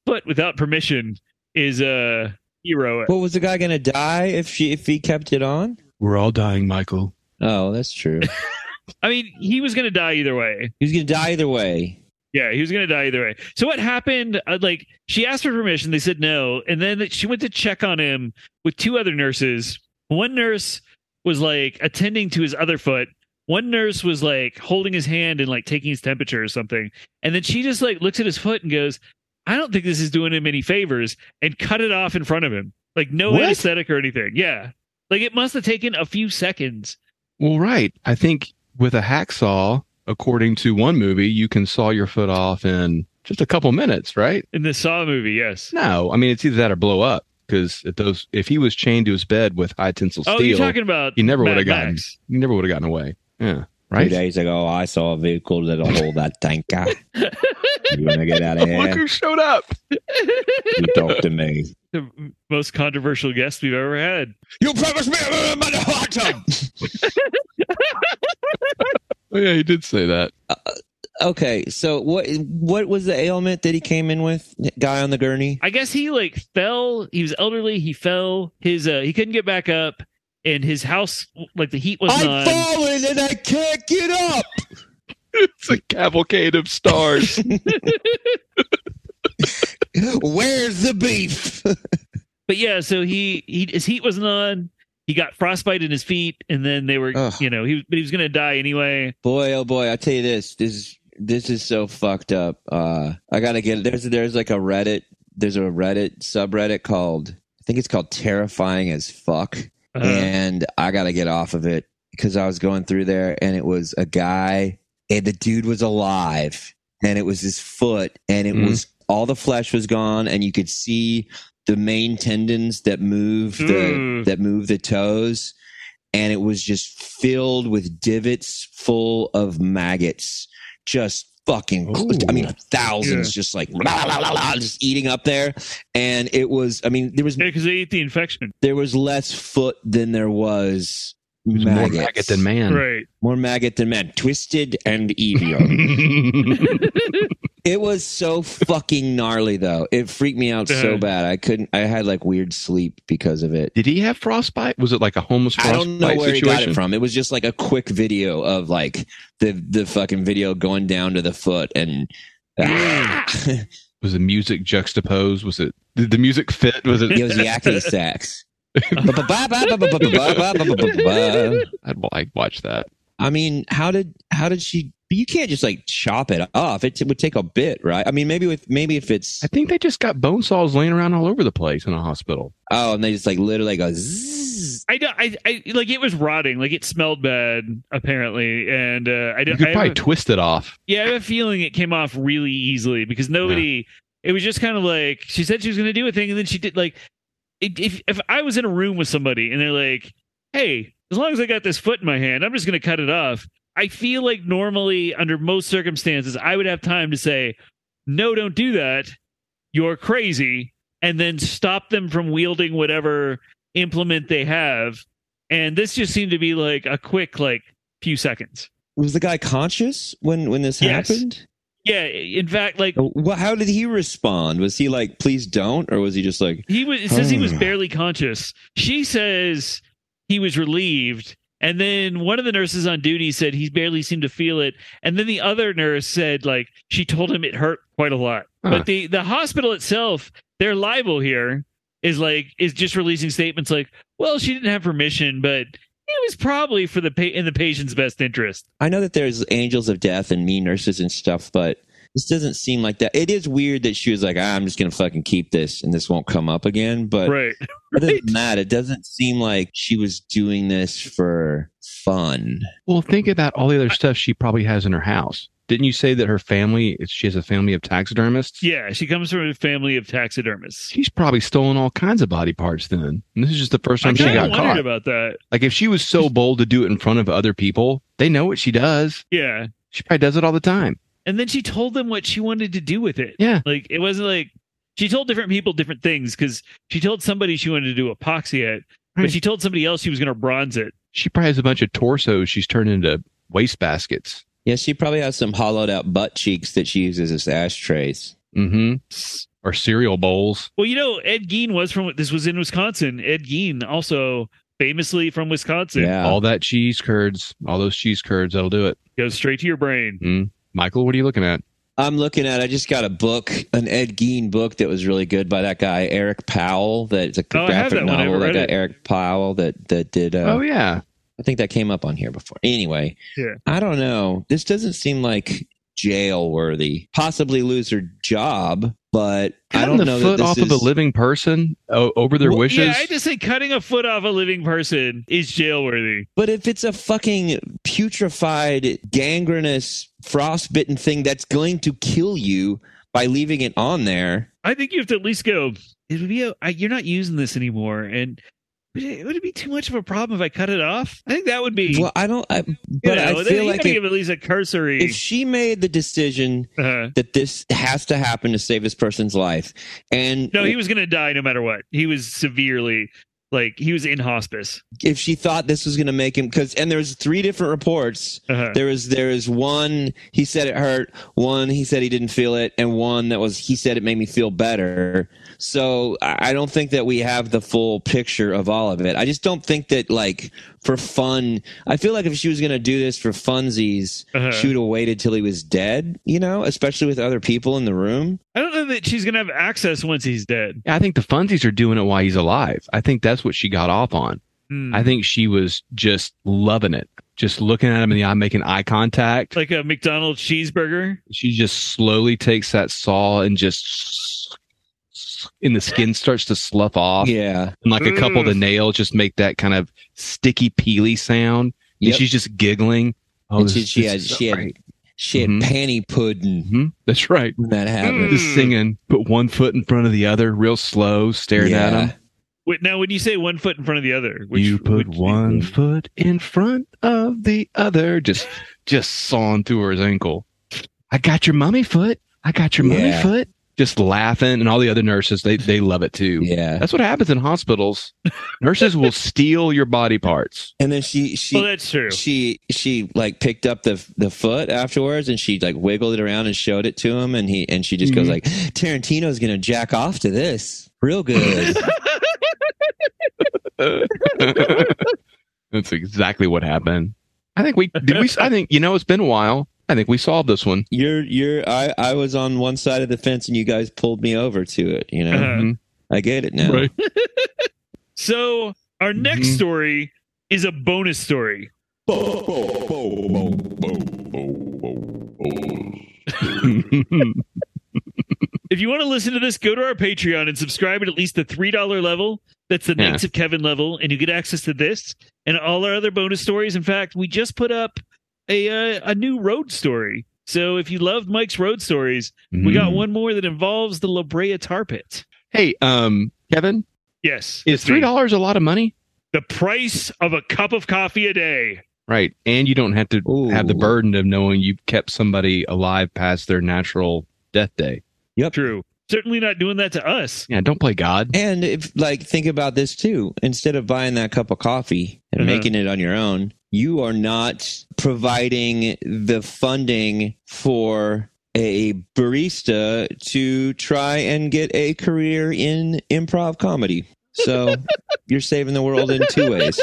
foot without permission is a hero. What was the guy gonna die if she if he kept it on? We're all dying, Michael. Oh, that's true. <laughs> I mean, he was going to die either way. He was gonna die either way. Yeah, he was going to die either way. So what happened? Uh, like she asked for permission, they said no, and then she went to check on him with two other nurses. One nurse was like attending to his other foot. One nurse was like holding his hand and like taking his temperature or something. And then she just like looks at his foot and goes, "I don't think this is doing him any favors," and cut it off in front of him. Like no What? anesthetic or anything. Yeah, like it must have taken a few seconds. Well, right. I think with a hacksaw, according to one movie, you can saw your foot off in just a couple minutes, right? In the Saw movie, yes. No, I mean it's either that or blow up. Because if those, if he was chained to his bed with high tensile steel, Oh, you're talking about he never would have gotten, he never would have gotten away. Yeah, Two days ago, I saw a vehicle that'll hold that tanker. <laughs> You want to get out of Look here? who showed up. You talk to me. <laughs> the most controversial guest we've ever had. You promised me a mother hot tub. Oh yeah, he did say that. Okay, so what what was the ailment that he came in with? Guy on the gurney. I guess he like fell. He was elderly. He fell. His uh he couldn't get back up, and his house like the heat wasn't I've on. fallen and I can't get up. It's a cavalcade of stars. <laughs> Where's the beef? But yeah, so he he his heat wasn't on. He got frostbite in his feet, and then they were Ugh. you know he was- but he was gonna die anyway. boy, oh boy, I tell you this, this is this is so fucked up. Uh, I gotta get there's there's like a Reddit, there's a Reddit subreddit called I think it's called terrifying as fuck, Uh, and I gotta get off of it. because I was going through there and it was a guy and the dude was alive and it was his foot and it Mhm. was all the flesh was gone and you could see the main tendons that move the Mm. that move the toes and it was just filled with divots full of maggots just fucking i mean thousands just like just eating up there and it was i mean there was Yeah, because they eat the infection. there was less foot than there was There's more maggot than man. Right. More maggot than man. Twisted and evil. <laughs> <laughs> it was so fucking gnarly though. It freaked me out so Uh-huh. bad. I couldn't. I had like weird sleep because of it. Did he have frostbite? Was it like a homeless I frostbite don't know where he got it from. It was just like a quick video of like the the fucking video going down to the foot and. <laughs> Was the music juxtaposed? Was it did the music fit? Was it? it was yakety <laughs> sax. I'd like watch that. I mean, how did how did she? You can't just like chop it off. It, would take a bit, right? I mean, maybe with maybe if it's I think they just got bone saws laying around all over the place in a hospital. oh, and they just like literally go zzz. I don't. I, I like it was rotting. Like it smelled bad apparently, and uh, I You don't. You could I probably a- twist it off. yeah, I have a feeling it came off really easily because nobody. It was just kind of like she said she was going to do a thing, and then she did like. It, if if I was in a room with somebody and they're like, "Hey, as long as I got this foot in my hand, I'm just going to cut it off." I feel like normally, under most circumstances, I would have time to say, "No, don't do that. You're crazy," and then stop them from wielding whatever implement they have. And this just seemed to be like a quick, like few seconds. Was the guy conscious when when this Yes. happened? Yeah, in fact, like uh, Well, how did he respond? Was he like, "Please don't," or was he just like, He was. It says he was barely conscious. She says he was relieved, and then one of the nurses on duty said he barely seemed to feel it, and then the other nurse said like she told him it hurt quite a lot. Huh. But the the hospital itself, their libel here is like is just releasing statements like, well, she didn't have permission, but it was probably for the pa- in the patient's best interest. I know that there's angels of death and mean nurses and stuff, but this doesn't seem like that. It is weird that she was like, ah, "I'm just gonna fucking keep this, and this won't come up again." But right. other than <laughs> that, it doesn't seem like she was doing this for fun. Well, think about all the other stuff she probably has in her house. Didn't you say that her family? She has a family of taxidermists. Yeah, she comes from a family of taxidermists. She's probably stolen all kinds of body parts then. And this is just the first I time she got wondered caught. about that. Like if she was so bold to do it in front of other people, they know what she does. Yeah. She probably does it all the time. And then she told them what she wanted to do with it. Yeah. Like it wasn't like she told different people different things because she told somebody she wanted to do epoxy it, but she told somebody else she was going to bronze it. She probably has a bunch of torsos she's turned into waste baskets. Yeah, she probably has some hollowed out butt cheeks that she uses as ashtrays. Mm-hmm. Or cereal bowls. Well, you know, Ed Gein was from this was in Wisconsin. Ed Gein also famously from Wisconsin. Yeah. All that cheese curds, all those cheese curds, that'll do it. Goes straight to your brain. Mm. Michael, what are you looking at? I'm looking at. I just got a book, an Ed Gein book that was really good by that guy Eric Powell. That's a Oh, I have graphic that. I novel. That read guy it. Eric Powell that that did. Uh, oh yeah. I think that came up on here before. Anyway, Yeah. I don't know. This doesn't seem like jail worthy. Possibly lose her job, but I Cutting don't the know foot that this off is. of a living person o- over their Well, wishes. Yeah, I just say cutting a foot off a living person is jail worthy. but if it's a fucking putrefied, gangrenous, frostbitten thing that's going to kill you by leaving it on there, I think you have to at least go. It would be. A, I, you're not using this anymore, and would it, would it be too much of a problem if I cut it off? I think that would be. well, I don't. I, you but know, I feel like if, give at least a cursory. if she made the decision uh, that this has to happen to save this person's life, and no, he was going to die no matter what. He was severely like he was in hospice. if she thought this was going to make him because and there's three different reports. Uh-huh. there was there is one he said it hurt. One he said he didn't feel it. And one that was he said it made me feel better. So I don't think that we have the full picture of all of it. I just don't think that like for fun i feel like if she was going to do this for funsies Uh-huh. she would have waited till he was dead you know especially with other people in the room I don't know that she's going to have access once he's dead. I think the funsies are doing it while he's alive. I think that's what she got off on. Hmm. I think she was just loving it, just looking at him in the eye, making eye contact. like a McDonald's cheeseburger. she just slowly takes that saw and just, and the skin starts to slough off. yeah And like a couple of the nails just make that kind of sticky peely sound. and she's just giggling. Oh, And this- she, she this had so she had great. she had Mhm. panty pudding Mhm. That's right. when that happened. Just singing, put one foot in front of the other, real slow, staring at him. Wait, now when you say one foot in front of the other, which, you put which- one foot in front of the other, just just sawing through her ankle. I got your mummy foot. I got your mummy Yeah. foot. Just laughing, and all the other nurses they they love it too. Yeah. That's what happens in hospitals. Nurses will <laughs> steal your body parts. And then she she Well, that's true. she she like picked up the the foot afterwards and she like wiggled it around and showed it to him and he and she just goes Mhm. like Tarantino's gonna jack off to this real good. <laughs> That's exactly what happened. I think we did. We I think you know it's been a while. I think we solved this one. you're you're I I was on one side of the fence and you guys pulled me over to it. You know Uh-huh. I get it now. Right. <laughs> So our next Mhm. story is a bonus story. <laughs> If you want to listen to this, go to our Patreon and subscribe at at least the three dollar level. That's the Yeah. Knights of Kevin level, and you get access to this and all our other bonus stories. In fact, we just put up a uh, a new road story. So if you loved Mike's road stories, we got Mhm. one more that involves the La Brea tar pit. Hey, um, Kevin, Yes, is three dollars a lot of money? the price of a cup of coffee a day? Right, and you don't have to have the burden of knowing you've kept somebody alive past their natural death day. Yep. True. Certainly not doing that to us. Yeah, don't play God. And if like think about this too, instead of buying that cup of coffee and Uh-huh. making it on your own, you are not providing the funding for a barista to try and get a career in improv comedy. So <laughs> you're saving the world in two ways.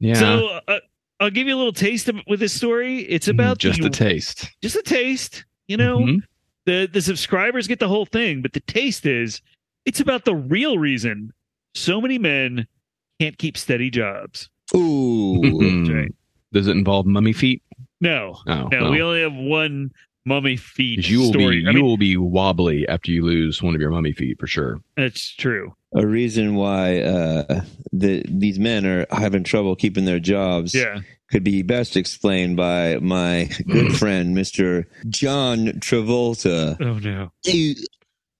Yeah, So uh, I'll give you a little taste of, with this story. It's about just the, a taste. just a taste. You know, Mhm. the the subscribers get the whole thing, but the taste is it's about the real reason so many men can't keep steady jobs. Ooh. Right. Does it involve mummy feet? No, Oh, no, well. we only have one mummy feet you will story. be I you mean, will be wobbly after you lose one of your mummy feet for sure. that's true. A reason why uh, the, these men are having trouble keeping their jobs Yeah. could be best explained by my good <clears throat> friend, Mr. John Travolta. Oh no. Hey,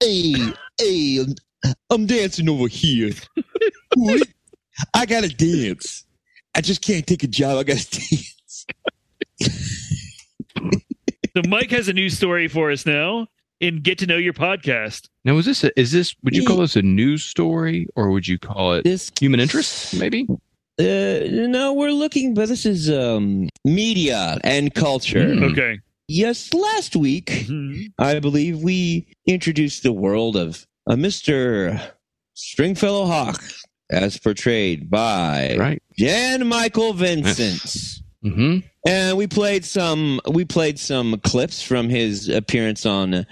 hey, hey, I'm, I'm dancing over here. <laughs> I gotta dance. I just can't take a job. I gotta <laughs> dance. So Mike has a new story for us now in Get to Know Your Podcast. Now, is this a, is this would you call this a news story or would you call it This, human interest? Maybe. uh, no, we're looking, but this is um, media and culture. Mm. Okay. Yes, last week, Mhm. I believe we introduced the world of a Mr. Stringfellow Hawke, as portrayed by Right. Jan Michael Vincent. Mm-hmm. And we played some we played some clips from his appearance on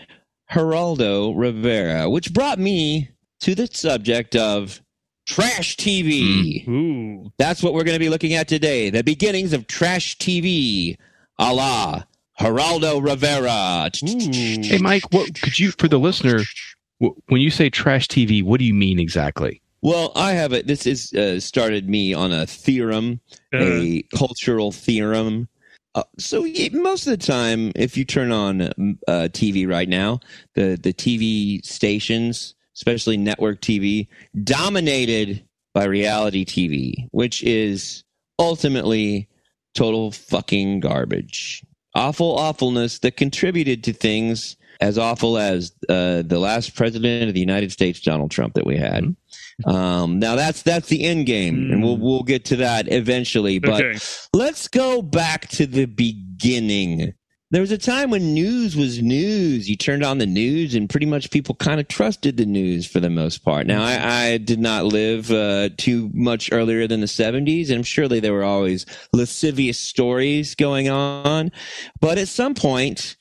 Geraldo Rivera, which brought me to the subject of trash TV. Ooh. That's what we're going to be looking at today. The beginnings of trash TV, a la Geraldo Rivera. Hey, Mike, what could you for the listener? When you say trash TV, what do you mean exactly? Well, I have it. This is uh, started me on a theorem, Uh, a cultural theorem. Uh, so most of the time, if you turn on uh, TV right now, the the TV stations, especially network TV, dominated by reality TV, which is ultimately total fucking garbage. Awful awfulness that contributed to things as awful as uh, the last president of the United States, Donald Trump, that we had. Um, now that's that's the end game, and we'll we'll get to that eventually. But okay. let's go back to the beginning. There was a time when news was news. You turned on the news, and pretty much people kind of trusted the news for the most part. Now, I, I did not live uh, too much earlier than the 70s, and surely there were always lascivious stories going on. But at some point,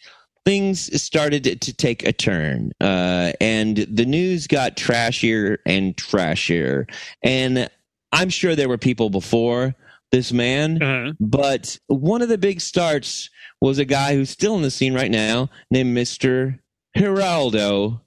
things started to take a turn, uh, and the news got trashier and trashier. And I'm sure there were people before this man, Uh-huh. but one of the big starts was a guy who's still in the scene right now named Mr. Geraldo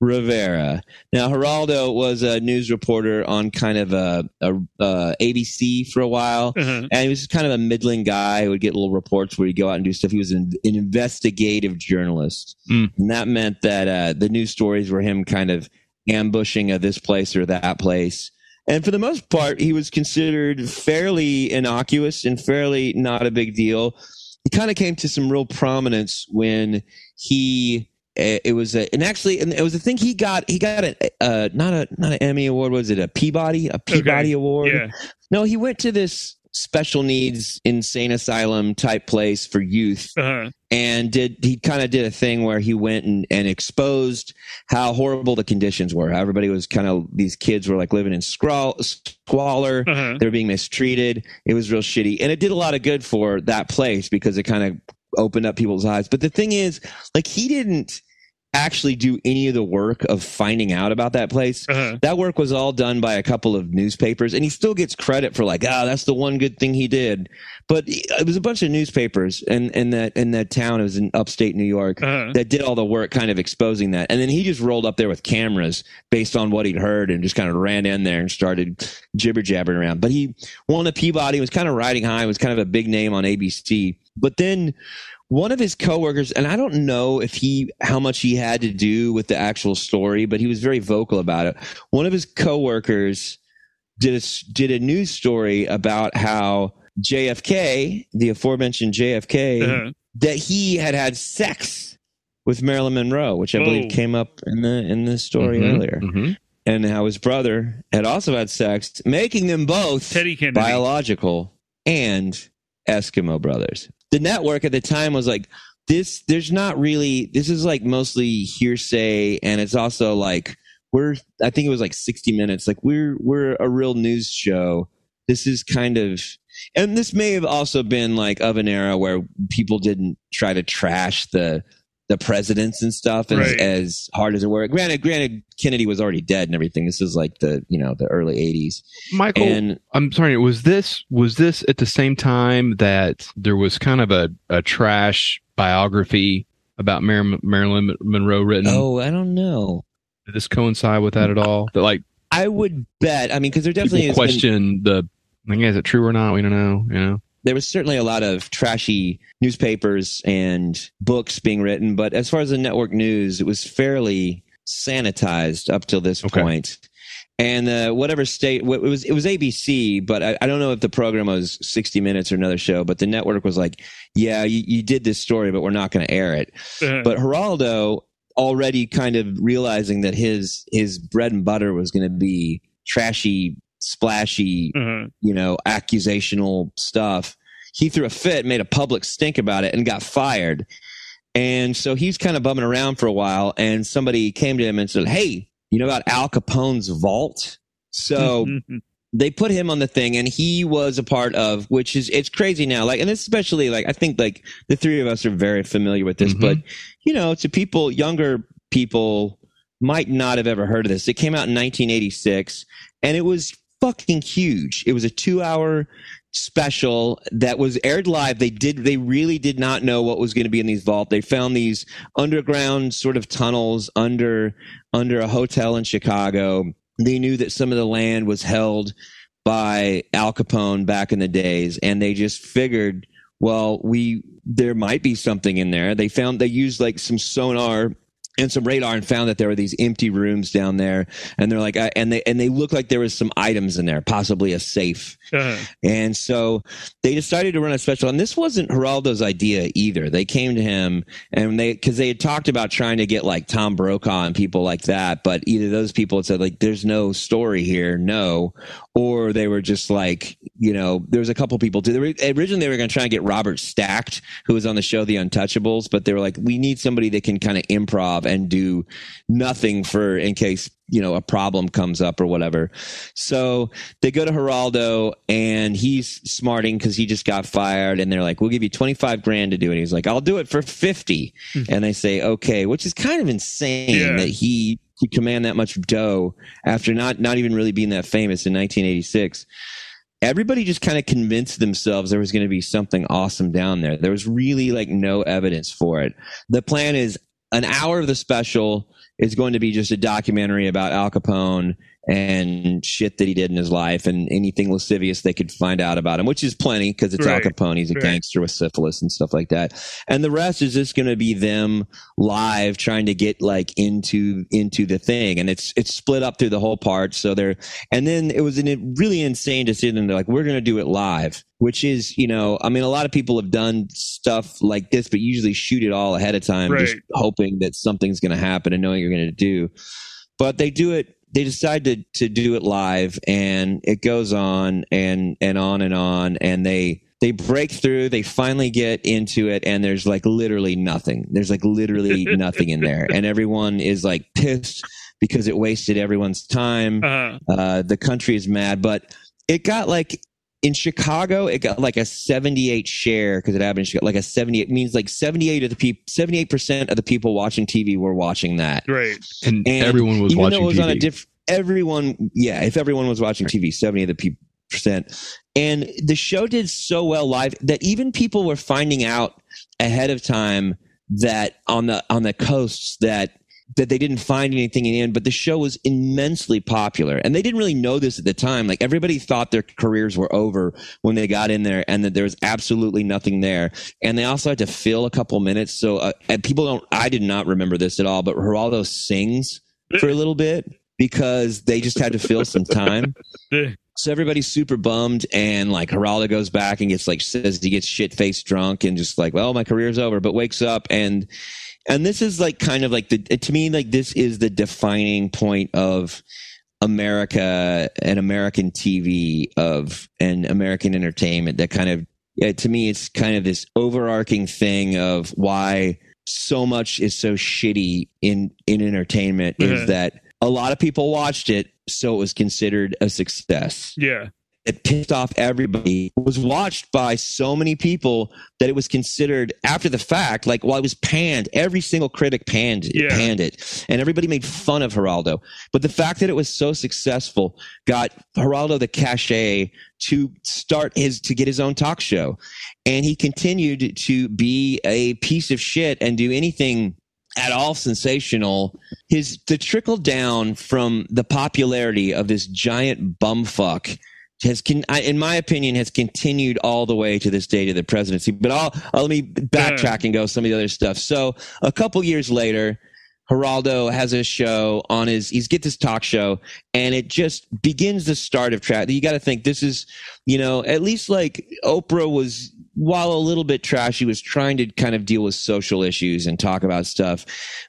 Rivera. Now, Geraldo was a news reporter on kind of a, a, a ABC for a while, Uh-huh. and he was kind of a middling guy who would get little reports where he'd go out and do stuff. He was an, an investigative journalist, Mm. and that meant that uh, the news stories were him kind of ambushing of this place or that place. And for the most part, he was considered fairly innocuous and fairly not a big deal. He kind of came to some real prominence when he uh, it was a, and actually and it was a thing he got he got a uh, not a not an Emmy award was it a Peabody a Peabody award Yeah. no he went to this special needs insane asylum type place for youth Uh-huh. and did he kind of did a thing where he went and, and exposed how horrible the conditions were how everybody was kind of these kids were like living in scrawl, squalor Uh-huh. they were being mistreated it was real shitty and it did a lot of good for that place because it kind of opened up people's eyes but the thing is like he didn't actually do any of the work of finding out about that place. Uh-huh. that work was all done by a couple of newspapers and he still gets credit for like ah that's the one good thing he did. But it was a bunch of newspapers in, in that in that town. It was in upstate new york Uh-huh. that did all the work kind of exposing that. And then he just rolled up there with cameras based on what he'd heard and just kind of ran in there and started jibber jabbering around. But he won a peabody was kind of riding high was kind of a big name on abc but then one of his coworkers and i don't know if he how much he had to do with the actual story but he was very vocal about it one of his coworkers did a, did a news story about how jfk the aforementioned jfk Uh-huh. that he had had sex with marilyn monroe which i believe came up in the in the story Mhm, earlier mhm. and how his brother had also had sex making them both biological and Eskimo brothers. The network at the time was like, this, there's not really, this is like mostly hearsay. And it's also like, we're, I think it was like 60 minutes. Like we're, we're a real news show. This is kind of, and this may have also been like of an era where people didn't try to trash the, the presidents and stuff as, Right. as hard as it were. Granted, granted, Kennedy was already dead and everything. This is like the, you know, the early 80s. Michael, And I'm sorry. Was this was this at the same time that there was kind of a, a trash biography about Mar- Marilyn Monroe written? oh, I don't know. Did this coincide with that at all? That like I would bet. I mean, because there definitely has been, question the. I mean, is it true or not? We don't know. You know. There was certainly a lot of trashy newspapers and books being written, but as far as the network news, it was fairly sanitized up till this Okay. point. And uh, whatever state it was, it was ABC, but I, I don't know if the program was 60 Minutes or another show. But the network was like, "Yeah, you, you did this story, but we're not going to air it." Uh-huh. But Geraldo already kind of realizing that his his bread and butter was going to be trashy, splashy, Uh-huh. you know, accusational stuff. He threw a fit, made a public stink about it, and got fired. And so he's kind of bumming around for a while, and somebody came to him and said, "Hey, you know about Al Capone's vault?" So Mhm. they put him on the thing and he was a part of which is it's crazy now like and especially like i think like the three of us are very familiar with this Mhm. but you know to people younger people might not have ever heard of this it came out in 1986 and it was fucking huge. It was a two hour special that was aired live. They did they really did not know what was going to be in these vault. They found these underground sort of tunnels under under a hotel in chicago. They knew that some of the land was held by Al Capone back in the days, and they just figured, well, we there might be something in there. They found they used like some sonar and some radar and found that there were these empty rooms down there, and they're like, uh, and they and they looked like there was some items in there, possibly a safe. Uh-huh. And so they decided to run a special. And this wasn't Geraldo's idea either. They came to him and they, cause they had talked about trying to get like Tom Brokaw and people like that. But either those people had said like, there's no story here. No. Or they were just like, you know, there was a couple people too. They were, originally they were going to try and get Robert Stack, who was on the show The Untouchables, but they were like, we need somebody that can kind of improv and do nothing for in case you know a problem comes up or whatever. So they go to Geraldo and he's smarting because he just got fired and they're like we'll give you 25 grand to do it. He's like i'll do it for 50 hmm. and they say okay which is kind of insane Yeah. that he could command that much dough after not not even really being that famous in 1986 everybody just kind of convinced themselves there was going to be something awesome down there. There was really like no evidence for it. The plan is an hour of the special is going to be just a documentary about Al Capone and shit that he did in his life and anything lascivious they could find out about him, which is plenty because it's Right. Al Capone. He's a Right. gangster with syphilis and stuff like that. And the rest is just going to be them live trying to get like into into the thing, and it's it's split up through the whole part. So they're and then it was a really insane decision. They're like, we're going to do it live, which is, you know, I mean, a lot of people have done stuff like this, but usually shoot it all ahead of time, just hoping that something's going to happen and knowing you're going to do. But they do it. They decide to to do it live, and it goes on and and on and on, and they they break through. They finally get into it, and there's like literally nothing. There's like literally <laughs> nothing in there, and everyone is like pissed because it wasted everyone's time Uh, uh, the country is mad, but it got like in Chicago, it got like a 78 share because it happened in Chicago. Like a 78 means like 78 of the people, 78 percent of the people watching TV were watching that. right. and, And everyone was Even watching though it was TV. on a diff, everyone, yeah, if everyone was watching TV, 70 of the people percent, and the show did so well live that even people were finding out ahead of time that on the on the coasts that that they didn't find anything in the end, but the show was immensely popular. And they didn't really know this at the time. Like everybody thought their careers were over when they got in there and that there was absolutely nothing there. And they also had to fill a couple minutes. So uh, and people don't, I did not remember this at all, but Geraldo sings for a little bit because they just had to fill some time. <laughs> So everybody's super bummed, and like Geraldo goes back and gets like says he gets shit faced drunk and just like, well, my career's over, but wakes up and and this is like kind of like the to me like this is the defining point of America and American TV of and American entertainment that kind of yeah, to me it's kind of this overarching thing of why so much is so shitty in in entertainment Mhm. is that a lot of people watched it so it was considered a success Yeah. It pissed off everybody It was watched by so many people that it was considered after the fact like well it was panned. Every single critic panned Yeah. panned it. And everybody made fun of Geraldo. But the fact that it was so successful got Geraldo the cachet to start his to get his own talk show. And he continued to be a piece of shit and do anything at all sensational. His the trickle down from the popularity of this giant bumfuck has con- I, in my opinion has continued all the way to this day to the presidency. But I'll, I'll let me backtrack and go some of the other stuff. So a couple years later Geraldo has a show on his he's get this talk show and it just begins the start of track you got to think this is you know at least like Oprah was while a little bit trashy was trying to kind of deal with social issues and talk about stuff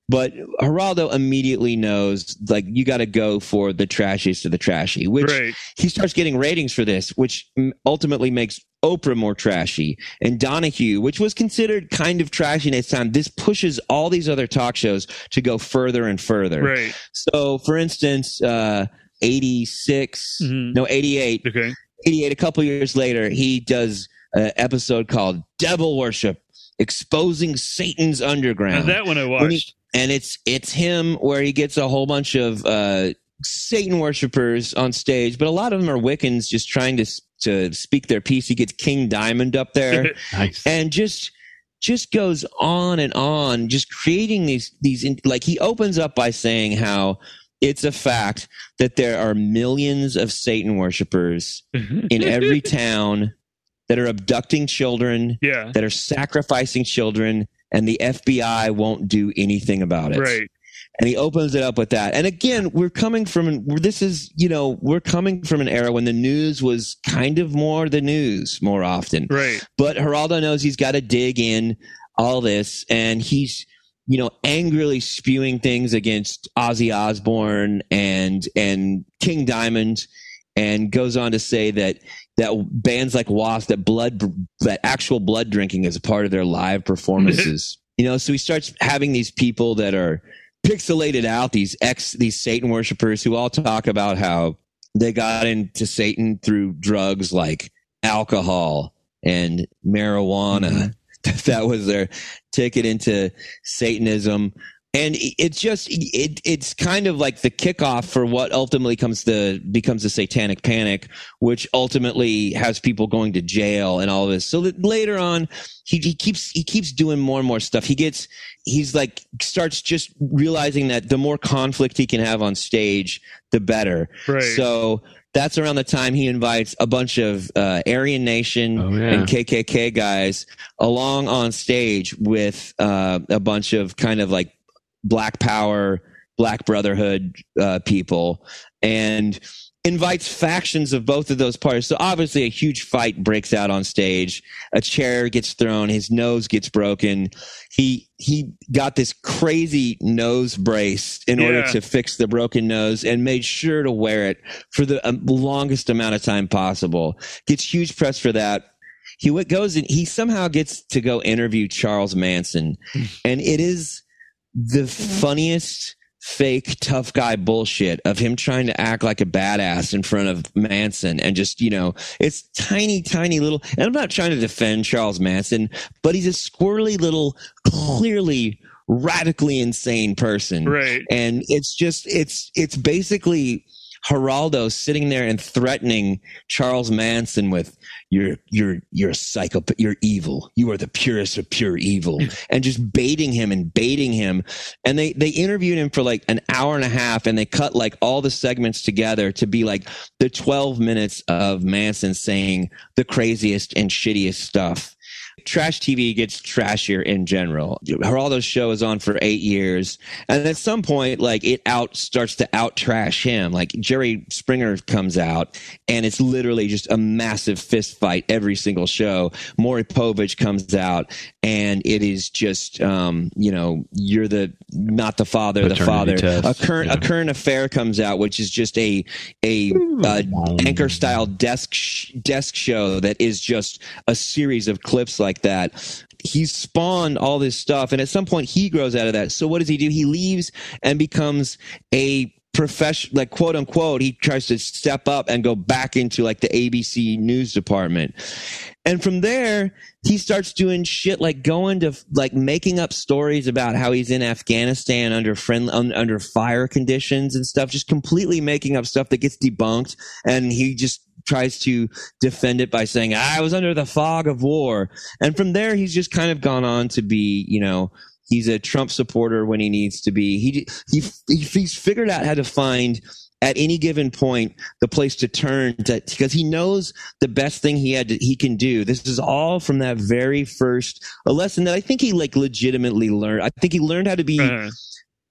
but Geraldo immediately knows like you got to go for the trashiest of the trashy which Right. he starts getting ratings for this, which ultimately makes Oprah more trashy. And Donahue, which was considered kind of trashy in its time, this pushes all these other talk shows to go further and further. Right. So, for instance, uh, 86, Mhm. no, 88, Okay. 88, a couple years later, he does an episode called Devil Worship Exposing Satan's Now, Underground that one I When he- watched. and it's it's him where he gets a whole bunch of uh, Satan worshippers on stage, but a lot of them are Wiccans just trying to to speak their piece. He gets King Diamond up there, <laughs> nice. and just just goes on and on, just creating these these in- like he opens up by saying how it's a fact that there are millions of Satan worshippers <laughs> in every town that are abducting children, yeah. that are sacrificing children, and the FBI won't do anything about it. Right. And he opens it up with that. And again, we're coming from this is you know we're coming from an era when the news was kind of more the news more often. Right. But Geraldo knows he's got to dig in all this, and he's you know angrily spewing things against Ozzy Osbourne and and King Diamond, and goes on to say that that bands like Wasp that blood that actual blood drinking is a part of their live performances. <laughs> you know, so he starts having these people that are pixelated out these ex these Satan worshippers who all talk about how they got into Satan through drugs like alcohol and marijuana. Mm-hmm. <laughs> that was their ticket into Satanism. And it's just it it's kind of like the kickoff for what ultimately comes to becomes a satanic panic which ultimately has people going to jail and all of this so that later on he, he keeps he keeps doing more and more stuff he gets he's like starts just realizing that the more conflict he can have on stage the better Right. so that's around the time he invites a bunch of uh, Aryan Nation Oh, yeah. and KKK guys along on stage with uh, a bunch of kind of like Black Power, Black Brotherhood uh, people, and invites factions of both of those parties. So obviously, a huge fight breaks out on stage. A chair gets thrown. His nose gets broken. He he got this crazy nose brace in order to fix the broken nose, and made sure to wear it for the um, longest amount of time possible. Gets huge press for that. He goes and he somehow gets to go interview Charles Manson, and it is the funniest fake tough guy bullshit of him trying to act like a badass in front of Manson and just, you know, it's tiny, tiny little, and I'm not trying to defend Charles Manson, but he's a squirrely little, clearly radically insane person. Right. And it's just, it's, it's basically Geraldo sitting there and threatening Charles Manson with, you're, you're, you're a psychopath. You're evil. You are the purest of pure evil <laughs> and just baiting him and baiting him. And they, they interviewed him for like an hour and a half and they cut like all the segments together to be like the 12 minutes of Manson saying the craziest and shittiest stuff. Trash TV gets trashier in general. Geraldo's show is on for eight years, and at some point, like it out starts to out trash him. Like Jerry Springer comes out, and it's literally just a massive fist fight every single show. Maury Povich comes out, and it is just, um, you know, you're the not the father, the father. test, A current yeah. a current affair comes out, which is just a a uh, anchor style desk sh- desk show that is just a series of clips like that. He's spawned all this stuff, and at some point he grows out of that. So what does he do? He leaves and becomes a profession like quote unquote he tries to step up and go back into like the abc news department and from there he starts doing shit like going to like making up stories about how he's in afghanistan under friend un, under fire conditions and stuff just completely making up stuff that gets debunked and he just tries to defend it by saying i was under the fog of war. And from there he's just kind of gone on to be you know he's a trump supporter when he needs to be. He he, he he's figured out how to find at any given point the place to turn to because he knows the best thing he had to, he can do. This is all from that very first a lesson that i think he like legitimately learned. I think he learned how to be Uh,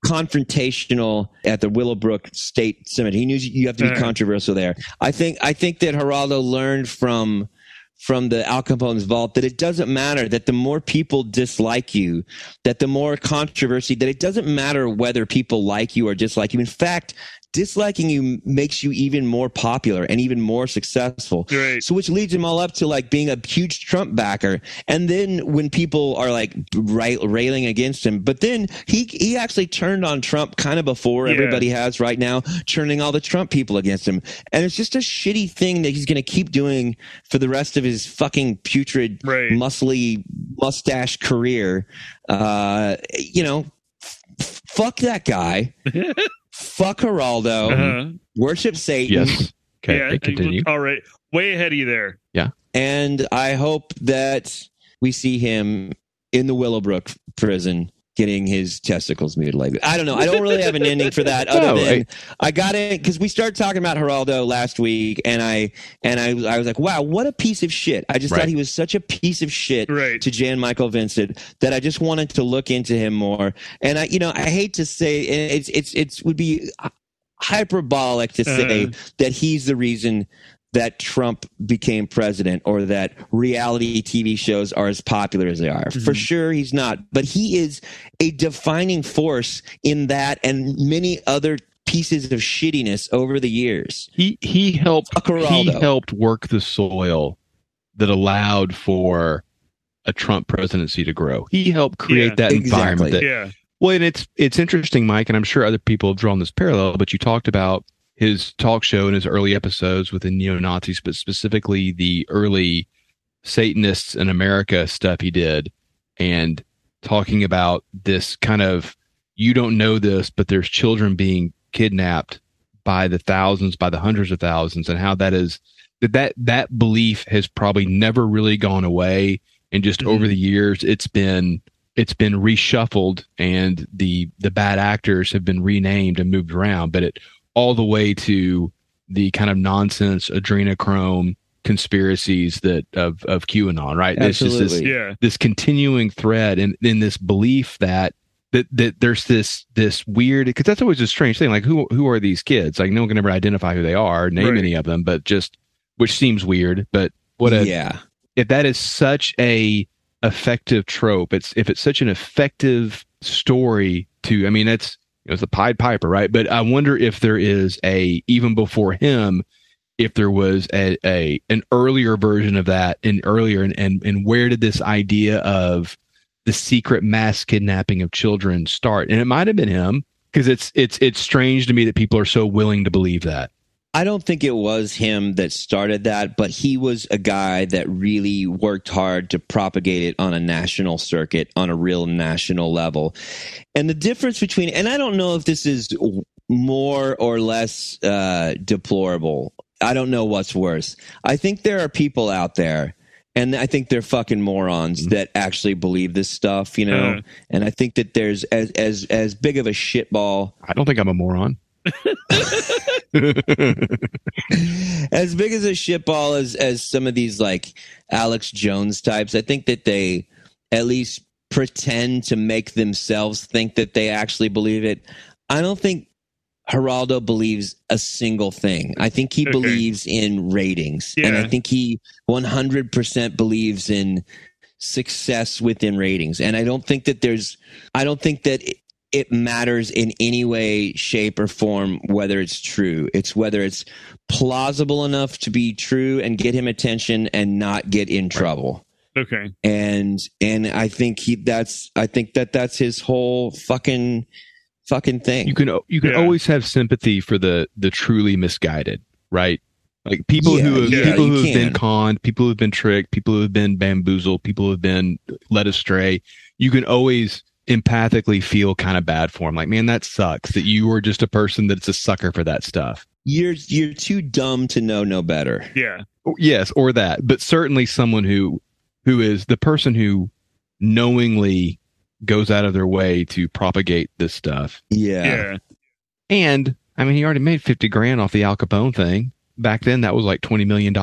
confrontational at the Willowbrook State Cemetery. He knew you have to be Uh-huh. controversial there. I think I think that Geraldo learned from from the Al Capone's vault that it doesn't matter that the more people dislike you, that the more controversy that it doesn't matter whether people like you or dislike you. In fact, disliking you makes you even more popular and even more successful. Right. So which leads him all up to like being a huge Trump backer. And then when people are like right, railing against him, but then he he actually turned on Trump kind of before Yeah. everybody has right now, turning all the Trump people against him. And it's just a shitty thing that he's going to keep doing for the rest of his fucking putrid, Right. muscly mustache career. Uh, you know, f- fuck that guy. <laughs> fuck Geraldo. uh-huh. Worship Satan. Yes. Okay. yeah. continue. All right. Way ahead of you there. Yeah. And I hope that we see him in the Willowbrook prison getting his testicles mutilated. I don't know. I don't really have an ending for that <laughs> other No, than I got it because we started talking about Geraldo last week and I and I, I was like, wow, what a piece of shit. I just Right. thought he was such a piece of shit Right. to Jan Michael Vincent that I just wanted to look into him more. And I, you know, I hate to say it's it's it's would be hyperbolic to say Uh. that he's the reason that Trump became president or that reality TV shows are as popular as they are. For mm-hmm. sure, he's not, but he is a defining force in that and many other pieces of shittiness over the years. He he helped Fuck he helped work the soil that allowed for a Trump presidency to grow. He helped create Yeah, that exactly. environment that Yeah. Well, and it's it's interesting, Mike, and I'm sure other people have drawn this parallel, but you talked about his talk show and his early episodes with the neo Nazis, but specifically the early Satanists in America stuff he did, and talking about this kind of you don't know this, but there's children being kidnapped by the thousands, by the hundreds of thousands, and how that is that that that belief has probably never really gone away, and just Mhm. over the years, it's been it's been reshuffled, and the the bad actors have been renamed and moved around, but it all the way to the kind of nonsense adrenochrome conspiracies that of of QAnon, right? It's just this Absolutely. Yeah. this continuing thread in in this belief that that that there's this this weird because that's always a strange thing. Like who who are these kids? Like no one can ever identify who they are, name Right. any of them, but just which seems weird. But what a yeah. if that is such a effective trope, it's if it's such an effective story to I mean it's it was the Pied Piper, right? But I wonder if there is a even before him, if there was a, a an earlier version of that and earlier and, and and where did this idea of the secret mass kidnapping of children start? And it might have been him because it's it's it's strange to me that people are so willing to believe that. I don't think it was him that started that, but he was a guy that really worked hard to propagate it on a national circuit, on a real national level. And the difference between, and I don't know if this is more or less uh, deplorable. I don't know what's worse. I think there are people out there, and I think they're fucking morons that actually believe this stuff, you know. Uh. and I think that there's as as as big of a shitball I don't think I'm a moron. <laughs> as big as a shitball as as some of these like Alex Jones types, I think that they at least pretend to make themselves think that they actually believe it. I don't think Geraldo believes a single thing. I think he Okay. believes in ratings, and I think he 100% believes in success within ratings. And I don't think that there's, I don't think that it, it matters in any way, shape, or form whether it's true. It's whether it's plausible enough to be true and get him attention and not get in trouble. Okay. And and I think he that's I think that that's his whole fucking fucking thing. you can you can Yeah. always have sympathy for the the truly misguided, right? Like people Yeah, who have, yeah, people who have been conned, people who have been tricked, people who have been bamboozled, people who have been led astray. You can always empathically feel kind of bad for him. Like, man, that sucks that you are just a person that's a sucker for that stuff. you're you're too dumb to know no better. Yeah. Yes, or that, but certainly someone who who is the person who knowingly goes out of their way to propagate this stuff. Yeah. Yeah. And I mean, he already made 50 grand off the Al Capone thing. Back then, that was like $20 million.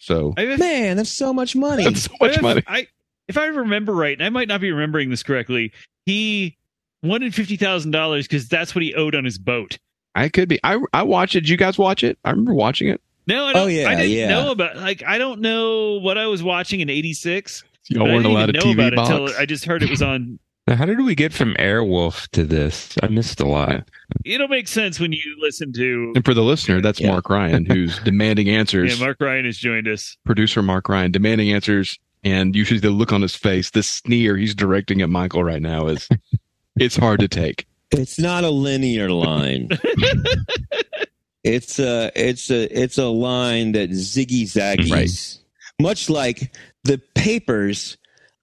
So Man, that's so much money. <laughs> that's so much have- money. I, if I remember right, and I might not be remembering this correctly, he wanted fifty thousand dollars because that's what he owed on his boat. I could be. I, I watched it. Did you guys watch it? I remember watching it. No, I oh, don't. Oh, yeah, I didn't yeah. know about. Like, I don't know what I was watching in '86. Y'all I weren't didn't allowed a even know TV box. until I just heard it was on. Now, how did we get from Airwolf to this? I missed a lot. It'll make sense when you listen to. and for the listener, that's Yeah. Mark Ryan, who's demanding <laughs> answers. Yeah, Mark Ryan has joined us. Producer Mark Ryan demanding answers. And usually the look on his face, the sneer he's directing at Michael right now is <laughs> it's hard to take. It's not a linear line. <laughs> it's a it's a it's a line that ziggy zaggies. Right. Much like the papers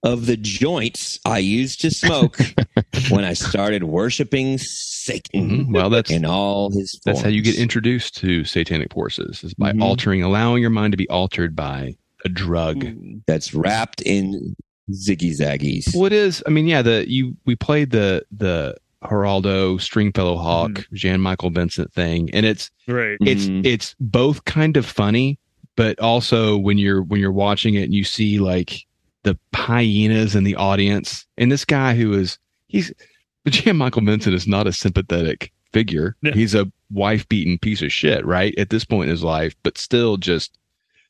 of the joints I used to smoke <laughs> when I started worshiping Satan Mhm. Well, that's in all his that's how you get introduced to satanic forces is by Mhm. altering, allowing your mind to be altered by a drug. Ooh. that's wrapped in ziggy zaggies. Well, it is. I mean, yeah. The you we played the the Geraldo Stringfellow Hawke Mm-hmm. Jan Michael Vincent thing, and it's Right. it's Mhm. it's both kind of funny, but also when you're when you're watching it and you see like the hyenas in the audience, and this guy who is he's <laughs> Jan Michael Vincent is not a sympathetic figure. No. He's a wife beaten piece of shit, right? At this point in his life, but still just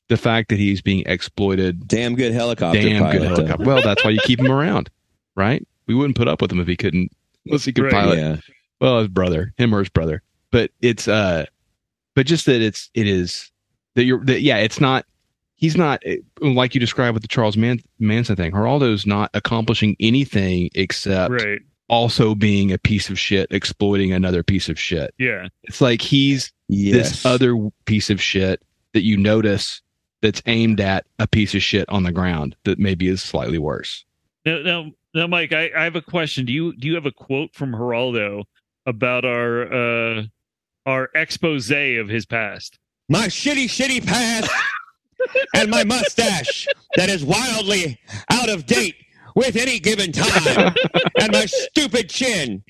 the fact that he's being exploited Damn good helicopter damn pilot. good though. helicopter. Well, that's why you keep him around, right? We wouldn't put up with him if he couldn't, unless he could Right. pilot. Yeah. Well, his brother, him or his brother. But it's, uh, but just that it's, it is that you're, that, yeah, it's not, he's not, eh, like you described with the Charles Man- Manson thing. Geraldo's not accomplishing anything except Right. also being a piece of shit, exploiting another piece of shit. Yeah. It's like he's Yes. this other piece of shit that you notice that's aimed at a piece of shit on the ground that maybe is slightly worse. Now, now, Now, Mike, I, I have a question. Do you do you have a quote from Geraldo about our uh our expose of his past? My shitty, shitty past <laughs> and my mustache that is wildly out of date with any given time, <laughs> and my stupid chin,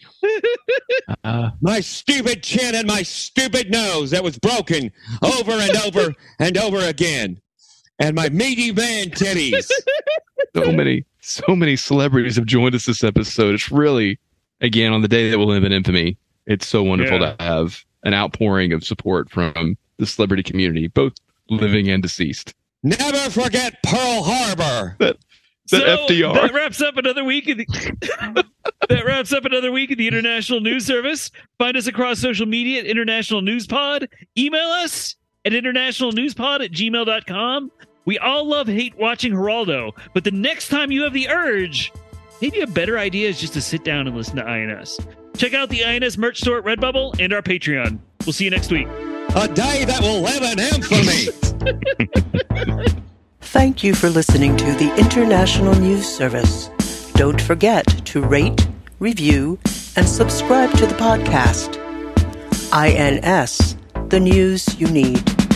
Uh, my stupid chin, and my stupid nose that was broken over and over <laughs> and over again, and my meaty man titties. so many, so many celebrities have joined us this episode. It's really, again, on the day that will live in infamy. It's so wonderful Yeah. to have an outpouring of support from the celebrity community, both living and deceased. Never forget Pearl Harbor. That FDR. That wraps up another week of the <laughs> That wraps up another week of the International News Service. Find us across social media at International News Pod. Email us at internationalnewspod at gmail.com. We all love hate watching Geraldo, but the next time you have the urge, maybe a better idea is just to sit down and listen to INS. Check out the INS merch store at Redbubble and our Patreon. We'll see you next week. A day that will live in infamy. Thank you for listening to the International News Service. Don't forget to rate, review, and subscribe to the podcast. INS, the news you need.